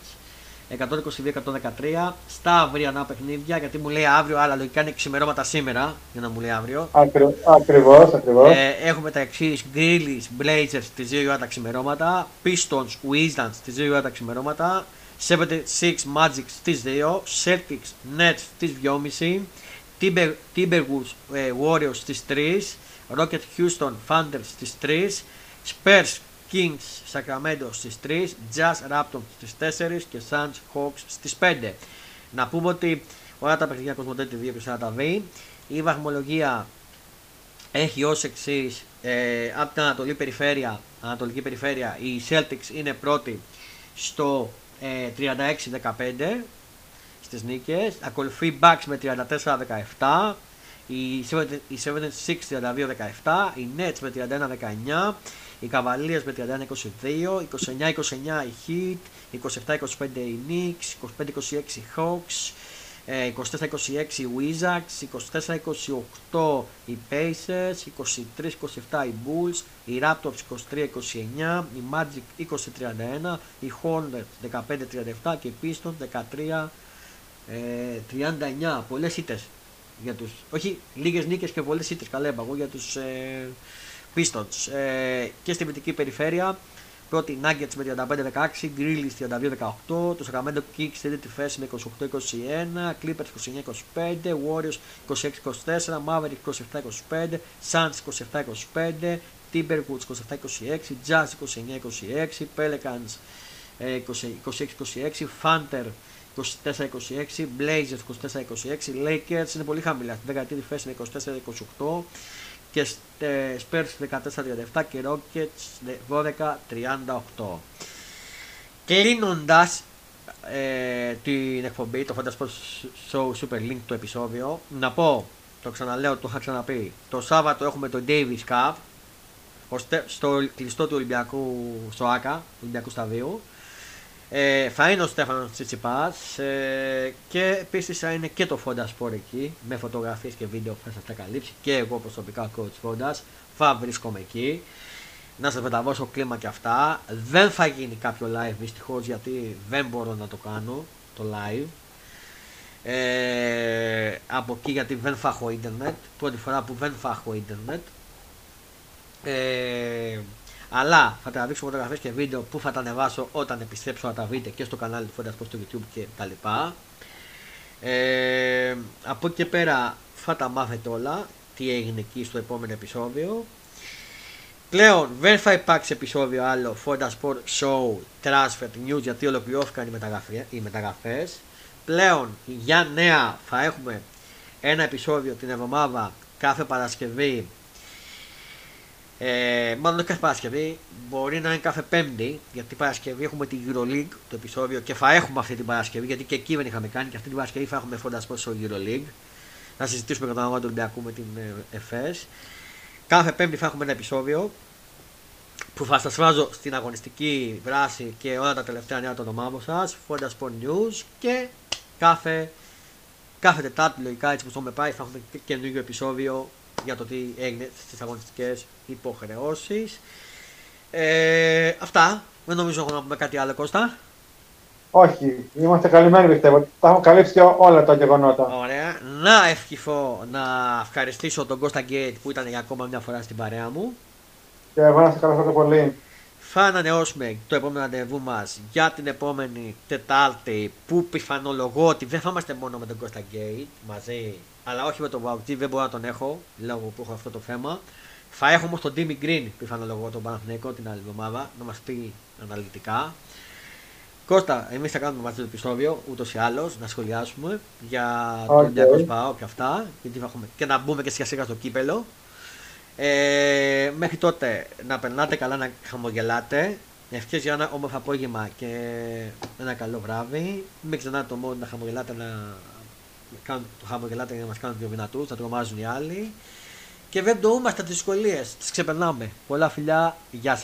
Speaker 1: 122-113 στα αυριανά παιχνίδια γιατί μου λέει αύριο, αλλά λογικά είναι ξημερώματα σήμερα για να μου λέει αύριο.
Speaker 2: Ακριβώς, ακριβώς.
Speaker 1: Ε, έχουμε τα εξής: Grizzlies, Blazers τη 2 ώρα τα ξημερώματα, Pistons, Wizards τη 2 ώρα τα ξημερώματα, 76 Magic στις 2, Celtics Nets στις 2.30, Timber, Timberwolves ε, Warriors στις 3, Rocket Houston Thunder στις 3, Spurs Kings Sacramento στις 3, Jazz Raptors στις 4 και Suns Hawks στις 5. Να πούμε ότι όλα τα παιχνίδια Cosmote TV θα τα δει. Η βαθμολογία έχει ως εξής ε, από την Ανατολική Περιφέρεια, Ανατολική Περιφέρεια η Celtics είναι πρώτη στο 36-15 στις νίκες. Ακολουθεί Bucks με 34-17. Οι 76 32-17. Οι Nets με 31-19. Οι Cavaliers με 31-22. 29-29 οι Heat. 27-25 οι Knicks. 25-26 οι Hawks. 24-26 οι Wizards, 24-28 οι Pacers, 23-27 οι Bulls, οι Raptors 23-29, οι Magic 20-31, οι Hornets 15-37 και οι Pistons 13-39. Ε, πολλές ήττες για τους, όχι λίγες νίκες και πολλές ήττες, καλά είπα για τους ε, Pistons. Ε, και στη Βυτική Περιφέρεια Πρώτη Nuggets με 35-16, Grizzlies 32-18, το Sacramento Kings στη τρίτη θέση με 28-21, Clippers 29-25, Warriors 26-24, Mavericks 27-25, Suns 27-25, Timberwolves 27-26, Jazz 29-26, Pelicans 26-26, Thunder 24-26, Blazers 24-26, Lakers είναι πολύ χαμηλά, στην 13η θέση με 24-28, και Spurs 14-37 και Rockets 12-38. Κλείνοντας ε, την εκπομπή, το Fantasy Show Super Link το επεισόδιο, να πω, το ξαναλέω, το είχα ξαναπεί, το Σάββατο έχουμε το Davis Cup στο κλειστό του Ολυμπιακού, στο ΆΚΑ, Ολυμπιακού Σταδίου. Ε, θα είναι ο Στέφανος Τσιτσιπάς ε, και επίσης θα είναι και το Fonda Sport εκεί με φωτογραφίες και βίντεο που θα σας τα καλύψει και εγώ προσωπικά coach Fonda. Θα βρίσκομαι εκεί να σας μεταβώσω κλίμα και αυτά. Δεν θα γίνει κάποιο live δυστυχώς γιατί δεν μπορώ να το κάνω το live. Ε, από εκεί γιατί δεν θα έχω ίντερνετ. Πρώτη φορά που δεν θα έχω ίντερνετ. Ε, αλλά θα τραβήξω φωτογραφίε και βίντεο που θα τα ανεβάσω όταν επιστρέψω να τα βρείτε και στο κανάλι του Φόντας στο YouTube και τα λοιπά. Ε, από εκεί και πέρα θα τα μάθετε όλα τι έγινε εκεί στο επόμενο επεισόδιο. Πλέον δεν θα υπάρξει επεισόδιο άλλο Fonda Sport Show Transfer News γιατί ολοκληρώθηκαν οι μεταγραφές. Πλέον για νέα θα έχουμε ένα επεισόδιο την εβδομάδα κάθε Παρασκευή ε, μάλλον όχι κάθε Παρασκευή, μπορεί να είναι κάθε Πέμπτη, γιατί Παρασκευή έχουμε την EuroLeague το επεισόδιο και θα έχουμε αυτή την Παρασκευή, γιατί και εκεί δεν είχαμε κάνει και αυτή την Παρασκευή θα έχουμε φόντα στο EuroLeague. Να συζητήσουμε για το όνομα του Ολυμπιακού με την ε, ΕΦΕΣ. κάθε Πέμπτη θα έχουμε ένα επεισόδιο που θα σας βάζω στην αγωνιστική δράση και όλα τα τελευταία νέα των ομάδων σας, Fonda Sport News και κάθε, κάθε Τετάρτη λογικά έτσι που το με πάει θα έχουμε και καινούργιο επεισόδιο για το τι έγινε στις αγωνιστικέ υποχρεώσεις. Ε, αυτά. Δεν νομίζω έχω να πούμε κάτι άλλο Κώστα.
Speaker 2: Όχι, είμαστε καλυμμένοι πιστεύω. Τα έχουμε καλύψει όλα τα γεγονότα.
Speaker 1: Ωραία. Να ευχηθώ να ευχαριστήσω τον Κώστα Γκέιτ που ήταν για ακόμα μια φορά στην παρέα μου.
Speaker 2: Και εγώ να σε ευχαριστώ πολύ.
Speaker 1: Θα ανανεώσουμε το επόμενο ραντεβού μας για την επόμενη Τετάρτη που πιθανολογώ ότι δεν θα είμαστε μόνο με τον Κώστα Γκέιτ μαζί, αλλά όχι με τον Βαουτζή, δεν μπορώ να τον έχω λόγω που έχω αυτό το θέμα. Θα έχουμε τον Τίμι Γκριν πιθανολογώ τον Παναθηναϊκό την άλλη εβδομάδα να μας πει αναλυτικά. Κώστα, εμείς θα κάνουμε μαζί το επεισόδιο ούτως ή άλλως να σχολιάσουμε για το Ολυμπιακό Σπάο και αυτά. Γιατί θα έχουμε και να μπούμε και σιγά σιγά στο κύπελο. Ε, μέχρι τότε να περνάτε καλά, να χαμογελάτε. Ευχέ για ένα όμορφο απόγευμα και ένα καλό βράδυ. Μην ξεχνάτε το μόνο να χαμογελάτε, να κάνουν, το χαμογελάτε για να μας κάνουν πιο δυνατούς, να τρομάζουν οι άλλοι. Και δεν το είμαστε τι δυσκολίες, τις ξεπερνάμε. Πολλά φιλιά, γεια σας.